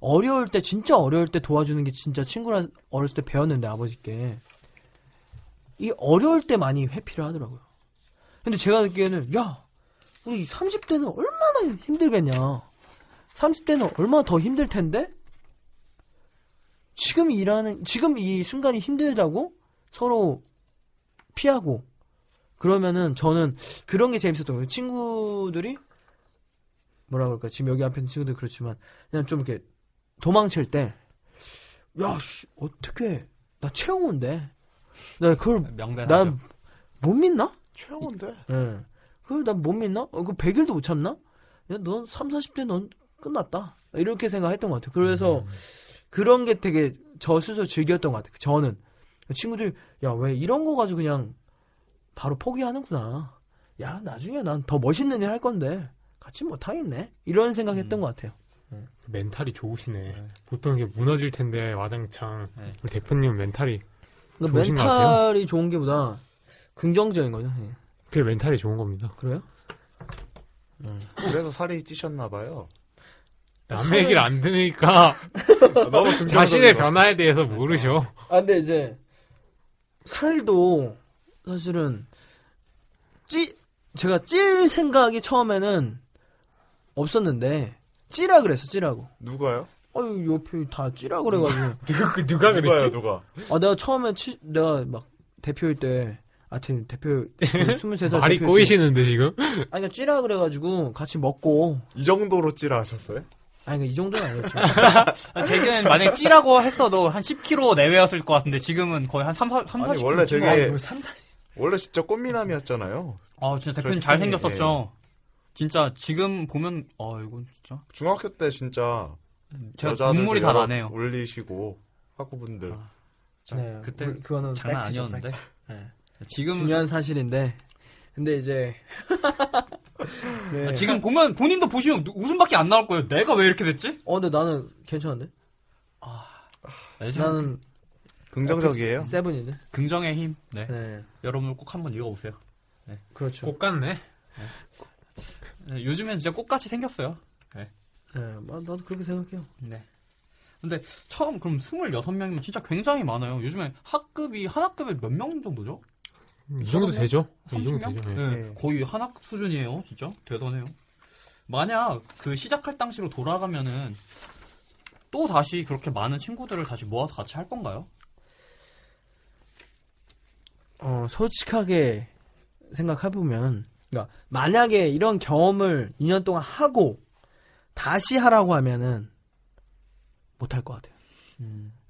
[SPEAKER 5] 어려울 때 진짜 어려울 때 도와주는 게 진짜 친구라 어렸을 때 배웠는데 아버지께 이 어려울 때 많이 회피를 하더라고요. 근데 제가 느끼기에는 야 우리 30대는 얼마나 힘들겠냐. 30대는 얼마나 더 힘들 텐데? 지금 일하는, 지금 이 순간이 힘들다고 서로 피하고, 그러면은 저는 그런 게 재밌었던 거예요. 친구들이, 뭐라 그럴까, 지금 여기 앞에 있는 친구들 그렇지만, 그냥 좀 이렇게 도망칠 때, 야, 씨, 어떻게, 나 최영호인데. 나 그걸,
[SPEAKER 2] 명대사죠.
[SPEAKER 5] 난못 믿나?
[SPEAKER 4] 최영원데
[SPEAKER 5] 예. 그걸 난 못 믿나? 어, 그 100일도 못 참나? 야, 넌 3, 40대 넌 끝났다. 이렇게 생각했던 것 같아요. 그래서 그런 게 되게 저 스스로 즐겼던 것 같아요. 저는. 친구들이, 야, 왜 이런 거 가지고 그냥 바로 포기하는구나. 야, 나중에 난 더 멋있는 일 할 건데 같이 못 하겠네. 이런 생각했던 것 같아요.
[SPEAKER 3] 멘탈이 좋으시네. 보통 이게 무너질 텐데 와장창.
[SPEAKER 2] 네.
[SPEAKER 3] 우리 대표님 멘탈이
[SPEAKER 5] 그러니까
[SPEAKER 3] 좋으신 것
[SPEAKER 5] 멘탈이 좋은 게 보다 긍정적인 거죠. 예.
[SPEAKER 3] 그게 멘탈이 좋은 겁니다.
[SPEAKER 5] 그래요?
[SPEAKER 4] 그래서 살이 찌셨나 봐요.
[SPEAKER 3] 남의 얘기를 안 들으니까 *laughs* 자신의
[SPEAKER 4] 것
[SPEAKER 3] 변화에 대해서 모르셔.
[SPEAKER 5] 아 근데 이제 살도 사실은 찌 제가 찔 생각이 처음에는 없었는데 찌라 그랬어 찌라고.
[SPEAKER 4] 누가요?
[SPEAKER 5] 아유 옆에 다 찌라 그래가지고. *laughs*
[SPEAKER 3] 누가 그, 누가
[SPEAKER 4] 그랬지? 누가?
[SPEAKER 5] 아 내가 처음에 치, 내가 막 대표일 때. 아무튼 대표 *laughs* 스물세 살
[SPEAKER 3] 말이 꼬이시는데 지금?
[SPEAKER 5] 아니 그러니까 찌라 그래가지고 같이 먹고
[SPEAKER 4] 이 정도로 찌라 하셨어요?
[SPEAKER 5] 아니 그러니까 이 정도는 아니었죠. *laughs*
[SPEAKER 2] 제게는 만약에 찌라고 했어도 한 10kg 내외였을 것 같은데 지금은 거의 한 3, 4, 3
[SPEAKER 4] 아니,
[SPEAKER 2] 40kg.
[SPEAKER 4] 원래 되게
[SPEAKER 5] 3,
[SPEAKER 4] 원래 진짜 꽃미남이었잖아요.
[SPEAKER 2] 아, 진짜 대표님
[SPEAKER 4] 저
[SPEAKER 2] 잘생겼었죠. 진짜 지금 보면, 어, 이건 진짜.
[SPEAKER 4] 중학교 때 진짜
[SPEAKER 2] 제가 눈물이 다 나네요.
[SPEAKER 4] 올리시고 학우분들
[SPEAKER 2] 아,
[SPEAKER 5] 네,
[SPEAKER 2] 그때
[SPEAKER 5] 그- 그거는
[SPEAKER 2] 장난
[SPEAKER 5] 팩트죠,
[SPEAKER 2] 아니었는데.
[SPEAKER 5] 팩트. 네.
[SPEAKER 2] 지금,
[SPEAKER 5] 중요한 사실인데 근데 이제 *laughs* 네.
[SPEAKER 2] 아, 지금 보면 본인도 보시면 누- 웃음밖에 안 나올 거예요. 내가 왜 이렇게 됐지?
[SPEAKER 5] 어 근데 나는 괜찮은데
[SPEAKER 2] 네, 지금
[SPEAKER 5] 나는
[SPEAKER 4] 긍정적이에요.
[SPEAKER 5] 세븐인데
[SPEAKER 2] 긍정의 힘. 네.
[SPEAKER 5] 네
[SPEAKER 2] 여러분 꼭 한번 읽어보세요.
[SPEAKER 5] 그렇죠
[SPEAKER 3] 꼭 같네.
[SPEAKER 2] 네, 요즘엔 진짜 꽃같이 생겼어요.
[SPEAKER 5] 네 뭐, 나도 그렇게 생각해요
[SPEAKER 2] 네. 근데 처음 그럼 26명이면 진짜 굉장히 많아요. 요즘에 학급이 한 학급에 몇 명 정도죠?
[SPEAKER 3] 이 정도 되죠? 이
[SPEAKER 2] 30명?
[SPEAKER 3] 정도 되죠. 예.
[SPEAKER 2] 네,
[SPEAKER 4] 네.
[SPEAKER 2] 거의 한 학급 수준이에요. 진짜 대단해요. 만약 그 시작할 당시로 돌아가면은 또 다시 그렇게 많은 친구들을 다시 모아서 같이 할 건가요?
[SPEAKER 5] 어 솔직하게 생각해보면 그러니까 만약에 이런 경험을 2년 동안 하고 다시 하라고 하면은 못할 것 같아요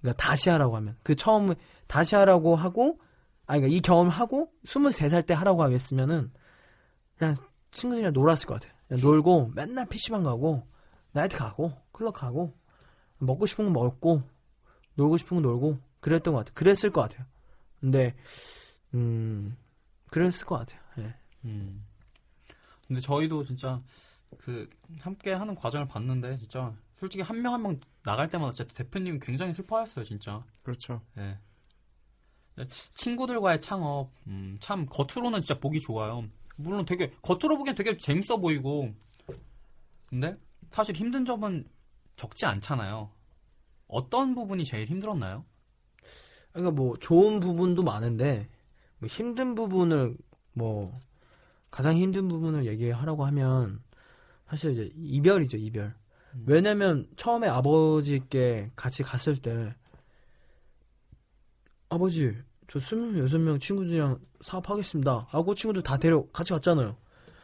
[SPEAKER 5] 그러니까 다시 하라고 하면 그 처음 다시 하라고 하고 아니 그러니까 이 경험을 하고 23살 때 하라고 했으면은 그냥 친구들이랑 놀았을 것 같아요. 그냥 놀고 맨날 PC방 가고 나이트 가고 클럽 가고 먹고 싶은 거 먹고 놀고 싶은 거 놀고 그랬던 것 같아요. 그랬을 것 같아요. 근데 음 그랬을 것 같아요. 예.
[SPEAKER 2] 음. 근데 저희도 진짜 그 함께 하는 과정을 봤는데 진짜 솔직히 한 명 한 명 나갈 때마다 진짜 대표님이 굉장히 슬퍼했어요 진짜.
[SPEAKER 4] 그렇죠.
[SPEAKER 2] 예. 네, 친구들과의 창업 음, 참 겉으로는 진짜 보기 좋아요. 물론 되게 겉으로 보기엔 되게 재밌어 보이고 근데 사실 힘든 점은 적지 않잖아요. 어떤 부분이 제일 힘들었나요?
[SPEAKER 5] 그러니까 뭐 좋은 부분도 많은데 뭐 힘든 부분을 뭐 가장 힘든 부분을 얘기하라고 하면 사실 이제 이별이죠 이별.
[SPEAKER 2] 음.
[SPEAKER 5] 왜냐면 처음에 아버지께 같이 갔을 때 아버지 저 26명 친구들이랑 사업하겠습니다 하고 친구들 다 데려 같이 갔잖아요.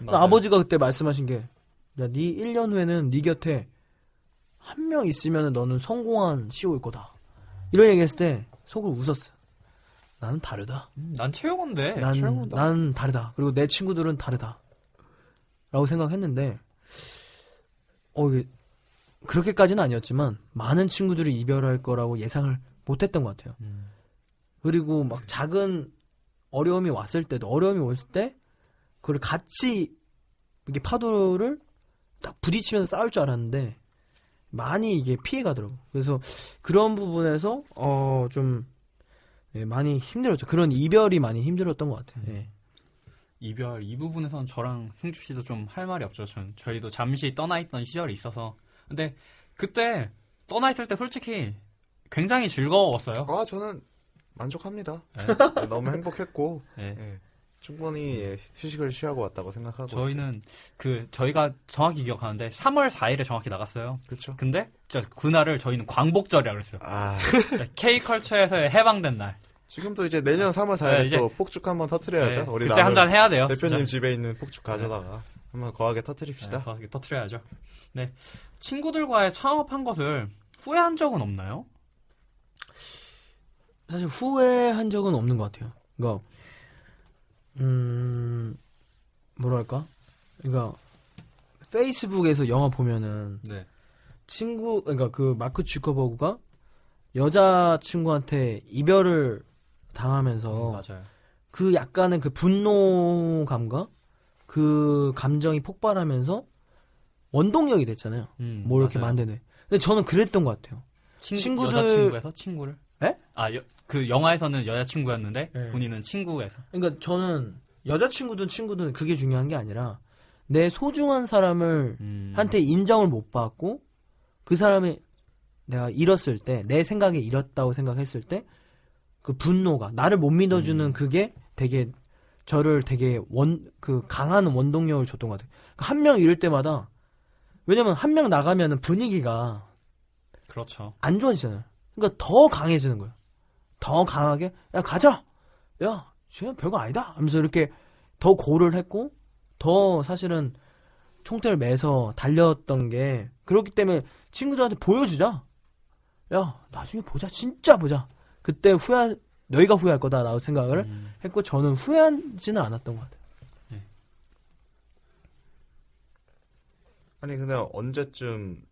[SPEAKER 5] 아버지가 그때 말씀하신 게, 야, 네 1년 후에는 네 곁에 한 명 있으면 너는 성공한 CEO일 거다. 이런 얘기 했을 때 속으로 웃었어요. 나는 다르다.
[SPEAKER 2] 음, 난 채용인데
[SPEAKER 5] 난. 난 다르다. 그리고 내 친구들은 다르다. 라고 생각했는데, 어, 이게, 그렇게까지는 아니었지만, 많은 친구들이 이별할 거라고 예상을 못 했던 것 같아요.
[SPEAKER 2] 음.
[SPEAKER 5] 그리고 막 작은 어려움이 왔을 때도 어려움이 왔을 때 그걸 같이 이게 파도를 딱 부딪히면서 싸울 줄 알았는데 많이 이게 피해 가더라고. 그래서 그런 부분에서 어 좀 예, 많이 힘들었죠. 그런 이별이 많이 힘들었던 것 같아요. 예.
[SPEAKER 2] 이별 이 부분에서는 저랑 승주 씨도 좀 할 말이 없죠. 전 저희도 잠시 떠나 있던 시절이 있어서 근데 그때 떠나 있을 때 솔직히 굉장히 즐거웠어요.
[SPEAKER 4] 아 저는 만족합니다.
[SPEAKER 2] 네.
[SPEAKER 4] 네, 너무 행복했고
[SPEAKER 2] 네.
[SPEAKER 4] 예, 충분히 예, 휴식을 취하고 왔다고 생각하고
[SPEAKER 2] 저희는 그 저희가 정확히 기억하는데 3월 4일에 정확히 나갔어요.
[SPEAKER 4] 그렇죠.
[SPEAKER 2] 근데 진짜 그날을 저희는 광복절이라 그랬어요.
[SPEAKER 4] 아
[SPEAKER 2] K 컬처에서의 해방된 날.
[SPEAKER 4] 지금도 이제 내년 3월 4일에
[SPEAKER 2] 네, 이제-
[SPEAKER 4] 또 폭죽 한번 터트려야죠.
[SPEAKER 2] 네,
[SPEAKER 4] 우리
[SPEAKER 2] 그때 한 잔 해야 돼요.
[SPEAKER 4] 대표님
[SPEAKER 2] 진짜.
[SPEAKER 4] 집에 있는 폭죽 가져다가 한번 거하게 터트립시다.
[SPEAKER 2] 네, 거기 터트려야죠. 네. 친구들과의 창업한 것을 후회한 적은 없나요?
[SPEAKER 5] 사실 후회한 적은 없는 것 같아요. 그러니까 음 뭐랄까? 그러니까 페이스북에서 영화 보면은
[SPEAKER 2] 네.
[SPEAKER 5] 친구 그러니까 그 마크 주커버그가 여자 친구한테 이별을 당하면서
[SPEAKER 2] 음.
[SPEAKER 5] 그 약간의 그 분노감과 그 감정이 폭발하면서 원동력이 됐잖아요.
[SPEAKER 2] 음,
[SPEAKER 5] 뭐 이렇게
[SPEAKER 2] 맞아요.
[SPEAKER 5] 만드는. 근데 저는 그랬던 것 같아요.
[SPEAKER 2] 친구,
[SPEAKER 5] 친구들-
[SPEAKER 2] 여자친구에서 친구를?
[SPEAKER 5] 에?
[SPEAKER 2] 아, 여, 그 영화에서는 여자친구였는데
[SPEAKER 5] 네.
[SPEAKER 2] 본인은 친구에서.
[SPEAKER 5] 그러니까 저는 여자친구든 친구든 그게 중요한 게 아니라 내 소중한 사람을
[SPEAKER 2] 음.
[SPEAKER 5] 한테 인정을 못 받고 그 사람이 내가 잃었을 때 내 생각에 잃었다고 생각했을 때 그 분노가 나를 못 믿어주는
[SPEAKER 2] 음.
[SPEAKER 5] 그게 되게 저를 되게 원 그 강한 원동력을 줬던 것 같아요. 한 명 잃을 때마다 왜냐면 한 명 나가면은 분위기가
[SPEAKER 2] 그렇죠.
[SPEAKER 5] 안 좋아지잖아요. 그러니까 더 강해지는 거예요. 더 강하게 야 가자. 야, 쟤는 별거 아니다. 하면서 이렇게 더 고를 했고 더 사실은 총대를 매서 달렸던 게 그렇기 때문에 친구들한테 보여주자. 야, 나중에 보자. 진짜 보자. 그때 후회 너희가 후회할 거다라고 생각을
[SPEAKER 2] 음.
[SPEAKER 5] 했고 저는 후회하지는 않았던 것 같아요.
[SPEAKER 4] 아니 근데 언제쯤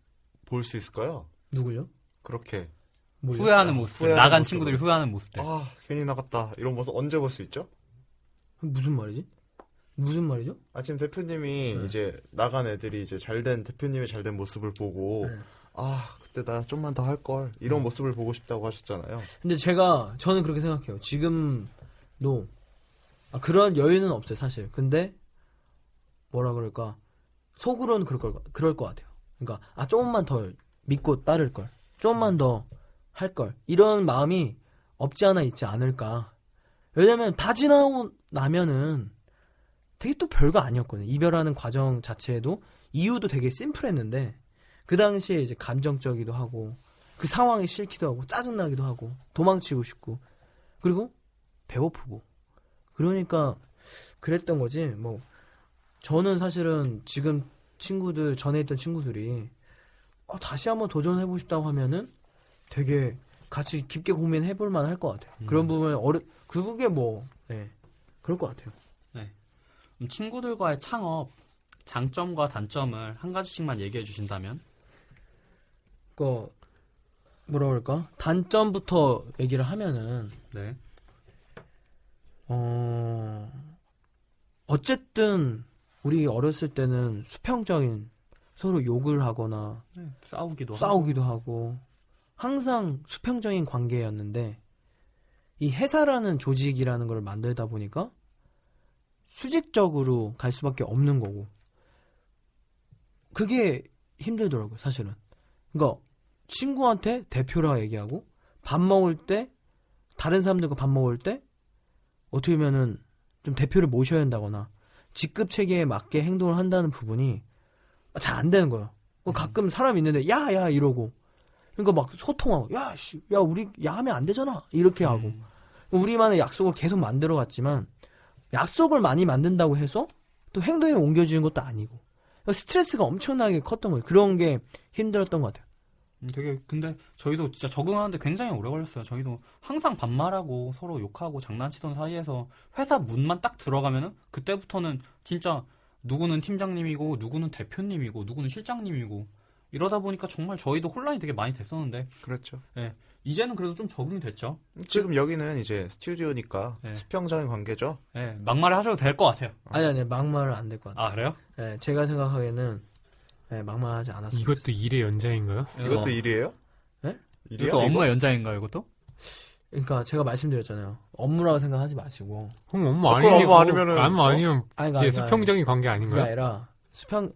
[SPEAKER 4] 볼 수 있을까요?
[SPEAKER 5] 누구요?
[SPEAKER 4] 그렇게
[SPEAKER 5] 뭘요?
[SPEAKER 2] 후회하는 모습들.
[SPEAKER 4] 후회하는
[SPEAKER 2] 나간
[SPEAKER 4] 모습을.
[SPEAKER 2] 친구들이 후회하는 모습들.
[SPEAKER 4] 아 괜히 나갔다 이런 모습 언제 볼 수 있죠?
[SPEAKER 5] 무슨 말이지? 무슨 말이죠?
[SPEAKER 4] 아 지금 대표님이
[SPEAKER 5] 네.
[SPEAKER 4] 이제 나간 애들이 이제 잘된 대표님의 잘된 모습을 보고
[SPEAKER 5] 네.
[SPEAKER 4] 아 그때 나 좀만 더 할 걸 이런
[SPEAKER 5] 음.
[SPEAKER 4] 모습을 보고 싶다고 하셨잖아요.
[SPEAKER 5] 근데 제가 저는 그렇게 생각해요. 지금도 아, 그런 여유는 없어요, 사실. 근데 뭐라 그럴까 속으로는 그럴 걸 그럴 것 같아요. 그러니까 아 조금만 더 믿고 따를 걸, 조금만 더 할 걸 이런 마음이 없지 않아 있지 않을까. 왜냐면 다 지나고 나면은 되게 또 별거 아니었거든요. 이별하는 과정 자체도 이유도 되게 심플했는데 그 당시에 이제 감정적이기도 하고 그 상황이 싫기도 하고 짜증나기도 하고 도망치고 싶고 그리고 배고프고 그러니까 그랬던 거지 뭐 저는 사실은 지금 친구들 전에 있던 친구들이 어, 다시 한번 도전해보고 싶다고 하면은 되게 같이 깊게 고민해 볼 만할 것 같아요 그런 부분에 어려 그게 뭐 네, 그럴 것 같아요
[SPEAKER 2] 그럼 친구들과의 창업 장점과 단점을 한 가지씩만 얘기해 주신다면?
[SPEAKER 5] 그 뭐라 그럴까 단점부터 얘기를 하면은
[SPEAKER 2] 네.
[SPEAKER 5] 어, 어쨌든 우리 어렸을 때는 수평적인 서로 욕을 하거나
[SPEAKER 2] 네, 싸우기도 하고.
[SPEAKER 5] 싸우기도 하고 항상 수평적인 관계였는데 이 회사라는 조직이라는 걸 만들다 보니까 수직적으로 갈 수밖에 없는 거고. 그게 힘들더라고요 사실은. 그러니까 친구한테 대표라 얘기하고 밥 먹을 때 다른 사람들과 밥 먹을 때 어떻게 보면은 좀 대표를 모셔야 한다거나 직급 체계에 맞게 행동을 한다는 부분이 잘 안 되는 거예요. 어, 가끔 사람 있는데 야야 이러고 그러니까 막 소통하고 야 씨 야 우리 야 하면 안 되잖아 이렇게 하고
[SPEAKER 2] 음.
[SPEAKER 5] 우리만의 약속을 계속 만들어 갔지만 약속을 많이 만든다고 해서 또 행동에 옮겨지는 것도 아니고 스트레스가 엄청나게 컸던 거예요. 그런 게 힘들었던 것 같아요.
[SPEAKER 2] 음, 되게 근데 저희도 진짜 적응하는데 굉장히 오래 걸렸어요. 저희도 항상 반말하고 서로 욕하고 장난치던 사이에서 회사 문만 딱 들어가면은 그때부터는 진짜 누구는 팀장님이고 누구는 대표님이고 누구는 실장님이고 이러다 보니까 정말 저희도 혼란이 되게 많이 됐었는데
[SPEAKER 4] 그렇죠.
[SPEAKER 2] 이제는 그래도 좀 적응이 됐죠.
[SPEAKER 4] 지금 여기는 이제 스튜디오니까
[SPEAKER 2] 네.
[SPEAKER 4] 수평적인 관계죠.
[SPEAKER 2] 네, 막말을 하셔도 될 것 같아요.
[SPEAKER 5] 아니 아니 막말은 안될 것 같아요.
[SPEAKER 2] 아 그래요?
[SPEAKER 5] 네, 제가 생각하기에는 네, 막말하지 않았어요.
[SPEAKER 3] 이것도 일의 연장인가요?
[SPEAKER 4] 이것도
[SPEAKER 2] 어,
[SPEAKER 4] 일이에요?
[SPEAKER 5] 네?
[SPEAKER 4] 일이야?
[SPEAKER 2] 이것도? 업무의 연장인가요, 이것도?
[SPEAKER 5] 그러니까 제가 말씀드렸잖아요. 업무라고 생각하지 마시고.
[SPEAKER 3] 그럼 업무
[SPEAKER 4] 어,
[SPEAKER 3] 아니면
[SPEAKER 4] 업무 아니면은
[SPEAKER 3] 업무
[SPEAKER 4] 뭐?
[SPEAKER 3] 아니면
[SPEAKER 5] 아니,
[SPEAKER 3] 이제
[SPEAKER 5] 그러니까
[SPEAKER 3] 수평적인 관계
[SPEAKER 5] 그게
[SPEAKER 3] 아닌가요?
[SPEAKER 5] 아니라 수평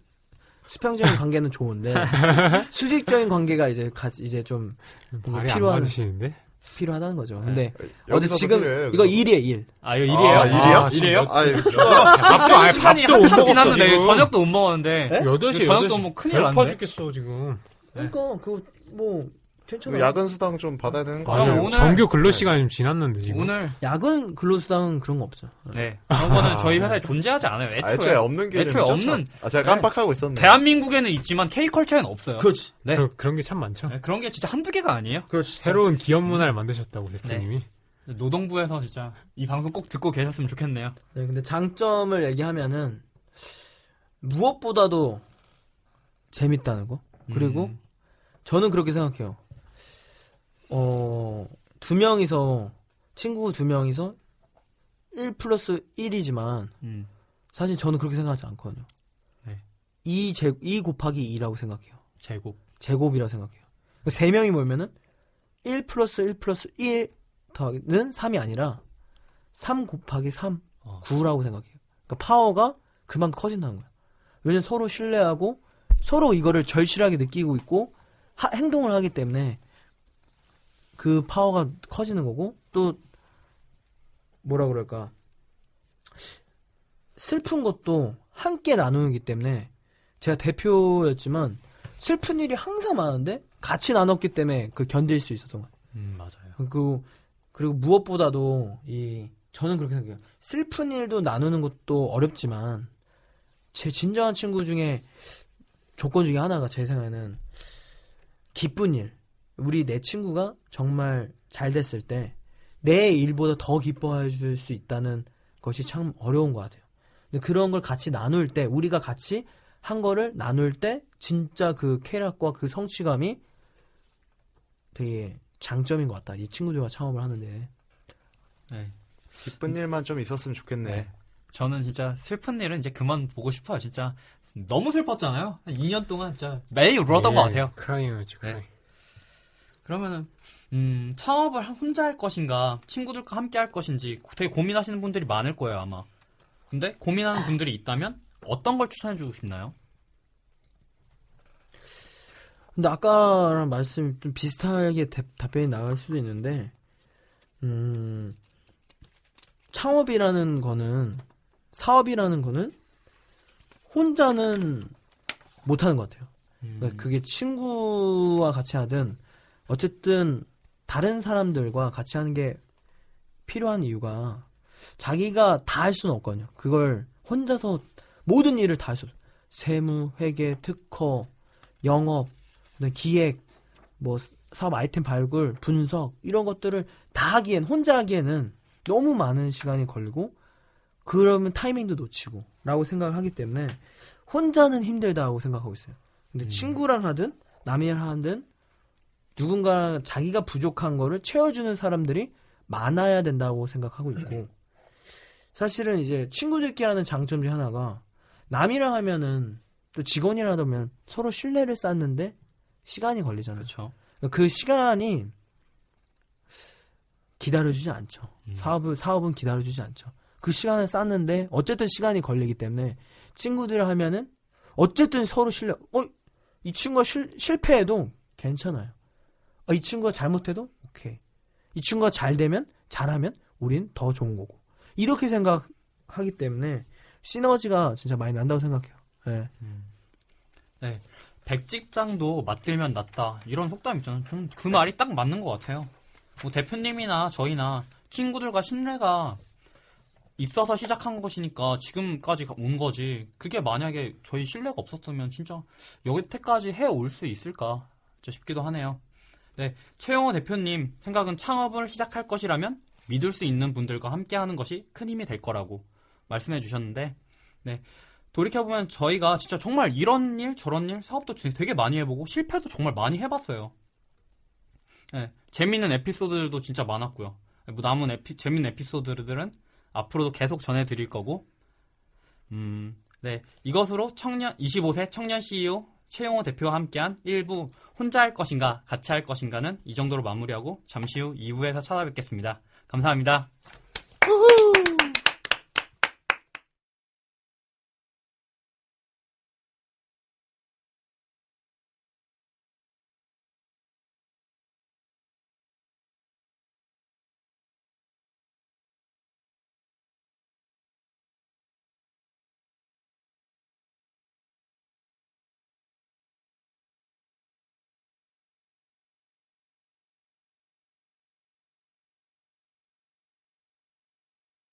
[SPEAKER 5] 수평적인 *laughs* 관계는 좋은데 *laughs* 수직적인 관계가 이제 같이 이제 좀
[SPEAKER 3] 말이 안
[SPEAKER 5] 필요한-
[SPEAKER 3] 맞으시는데?
[SPEAKER 5] 필요하다는 거죠. 근데 어제
[SPEAKER 4] 여기서도
[SPEAKER 5] 지금
[SPEAKER 4] 필요해요,
[SPEAKER 5] 이거
[SPEAKER 4] 여기서.
[SPEAKER 5] 일이에요 일.
[SPEAKER 2] 아 이거 일이에요?
[SPEAKER 4] 아, 일이에요?
[SPEAKER 2] 아, 일이에요?
[SPEAKER 4] 아, 휴가
[SPEAKER 3] 밥도 아예
[SPEAKER 2] 시간이
[SPEAKER 3] 밥도 못
[SPEAKER 2] 지났는데
[SPEAKER 3] 지금.
[SPEAKER 2] 저녁도 못 먹었는데
[SPEAKER 5] 네?
[SPEAKER 3] 8시,
[SPEAKER 2] 저녁도
[SPEAKER 3] 8시.
[SPEAKER 2] 뭐 큰일
[SPEAKER 3] 배고파
[SPEAKER 2] 났네.
[SPEAKER 3] 죽겠어, 지금.
[SPEAKER 5] 그러니까 그거 뭐 괜찮아.
[SPEAKER 4] 그 야근 수당 좀 받아야 되는 거
[SPEAKER 2] 그럼
[SPEAKER 4] 아니에요?
[SPEAKER 2] 오늘-
[SPEAKER 3] 정규 근로 시간이 좀 지났는데, 지금.
[SPEAKER 2] 오늘
[SPEAKER 5] 야근 근로수당 그런 거 없죠.
[SPEAKER 2] 네 그런 거는 저희 회사에 존재하지 않아요.
[SPEAKER 4] 아,
[SPEAKER 2] 애초에
[SPEAKER 4] 애초에 없는 게
[SPEAKER 2] 애초에 없는-
[SPEAKER 4] 아, 제가
[SPEAKER 2] 네.
[SPEAKER 4] 깜빡하고 있었네.
[SPEAKER 2] 대한민국에는 있지만 K컬처에는 없어요.
[SPEAKER 5] 그렇지.
[SPEAKER 2] 네.
[SPEAKER 3] 그, 그런 게 참 많죠.
[SPEAKER 2] 네, 그런 게 진짜 한두 개가 아니에요.
[SPEAKER 5] 그렇지.
[SPEAKER 3] 새로운 기업 문화를 만드셨다고, 대표님이.
[SPEAKER 2] 노동부에서 진짜 이 방송 꼭 듣고 계셨으면 좋겠네요.
[SPEAKER 5] 네, 근데 장점을 얘기하면은 무엇보다도 재밌다는 거. 그리고
[SPEAKER 2] 음,
[SPEAKER 5] 저는 그렇게 생각해요. 어, 두 명이서, 친구 두 명이서 1 플러스 1이지만,
[SPEAKER 2] 음.
[SPEAKER 5] 사실 저는 그렇게 생각하지 않거든요.
[SPEAKER 2] 네.
[SPEAKER 5] 2, 제, 2 곱하기 2라고 생각해요.
[SPEAKER 2] 제곱.
[SPEAKER 5] 제곱이라고 생각해요. 그러니까 세 명이 모이면은 1 플러스 1 플러스 1 더하기는 3이 아니라 3 곱하기 3.
[SPEAKER 2] 어.
[SPEAKER 5] 구라고 생각해요. 그러니까 파워가 그만큼 커진다는 거예요. 왜냐면 서로 신뢰하고 서로 이거를 절실하게 느끼고 있고 하- 행동을 하기 때문에 그 파워가 커지는 거고 또 뭐라 그럴까 슬픈 것도 함께 나누기 때문에 제가 대표였지만 슬픈 일이 항상 많은데 같이 나눴기 때문에 그 견딜 수 있었던 거예요.
[SPEAKER 2] 음, 맞아요.
[SPEAKER 5] 그리고 그리고 무엇보다도 이 저는 그렇게 생각해요. 슬픈 일도 나누는 것도 어렵지만 제 진정한 친구 중에 조건 중에 하나가 제 생각에는 기쁜 일. 우리 내 친구가 정말 잘 됐을 때 내 일보다 더 기뻐해 줄 수 있다는 것이 참 어려운 것 같아요. 근데 그런 걸 같이 나눌 때 우리가 같이 한 거를 나눌 때 진짜 그 쾌락과 그 성취감이 되게 장점인 것 같다. 이 친구들과 창업을 하는데.
[SPEAKER 2] 네.
[SPEAKER 4] 기쁜 일만 좀 있었으면 좋겠네.
[SPEAKER 2] 네. 저는 진짜 슬픈 일은 이제 그만 보고 싶어요. 진짜 너무 슬펐잖아요. 한 2년 동안 진짜 매일 울었던 것 같아요.
[SPEAKER 3] 크라잉이었죠.
[SPEAKER 2] 네.
[SPEAKER 3] 크라잉.
[SPEAKER 2] 그러면은 음, 창업을 혼자 할 것인가, 친구들과 함께 할 것인지 되게 고민하시는 분들이 많을 거예요, 아마. 근데 고민하는 분들이 있다면 어떤 걸 추천해 주고 싶나요?
[SPEAKER 5] 근데 아까랑 말씀이 좀 비슷하게 대- 답변이 나갈 수도 있는데, 음, 창업이라는 거는, 사업이라는 거는 혼자는 못하는 것 같아요. 그러니까 그게 친구와 같이 하든, 어쨌든 다른 사람들과 같이 하는 게 필요한 이유가 자기가 다 할 수는 없거든요. 그걸 혼자서 모든 일을 다 할 수 없어요. 세무, 회계, 특허, 영업, 기획, 뭐 사업 아이템 발굴, 분석 이런 것들을 다 하기엔 혼자 하기에는 너무 많은 시간이 걸리고 그러면 타이밍도 놓치고 라고 생각을 하기 때문에 혼자는 힘들다고 생각하고 있어요. 근데
[SPEAKER 2] 음.
[SPEAKER 5] 친구랑 하든 남이랑 하든 누군가 자기가 부족한 거를 채워주는 사람들이 많아야 된다고 생각하고 있고 사실은 이제 친구들끼리 하는 장점 중 하나가 남이랑 하면은 또 직원이랑 하면 서로 신뢰를 쌓는데 시간이 걸리잖아요.
[SPEAKER 2] 그렇죠.
[SPEAKER 5] 그 시간이 기다려주지 않죠.
[SPEAKER 2] 음.
[SPEAKER 5] 사업을 사업은 기다려주지 않죠. 그 시간을 쌓는데 어쨌든 시간이 걸리기 때문에 친구들 하면은 어쨌든 서로 신뢰. 어 이 친구가 실, 실패해도 괜찮아요. 어, 이 친구가 잘못해도 오케이. 이 친구가 잘 되면 잘하면 우린 더 좋은 거고 이렇게 생각하기 때문에 시너지가 진짜 많이 난다고 생각해요. 네.
[SPEAKER 2] 네. 백직장도 맞들면 낫다. 이런 속담 있잖아요. 저는 그 말이 딱 맞는 것 같아요. 뭐 대표님이나 저희나 친구들과 신뢰가 있어서 시작한 것이니까 지금까지 온 거지. 그게 만약에 저희 신뢰가 없었으면 진짜 여기때까지 해올 수 있을까 싶기도 하네요. 네, 최영호 대표님 생각은 창업을 시작할 것이라면 믿을 수 있는 분들과 함께하는 것이 큰 힘이 될 거라고 말씀해 주셨는데, 네. 돌이켜보면 저희가 진짜 정말 이런 일 저런 일 사업도 되게 많이 해보고 실패도 정말 많이 해봤어요. 네, 재밌는 에피소드들도 진짜 많았고요. 뭐 남은 에피, 재밌는 에피소드들은 앞으로도 계속 전해드릴 거고, 음, 네 이것으로 청년 25세 청년 CEO 최용호 대표와 함께한 1부 혼자 할 것인가 같이 할 것인가는 이 정도로 마무리하고 잠시 후 2부에서 찾아뵙겠습니다. 감사합니다.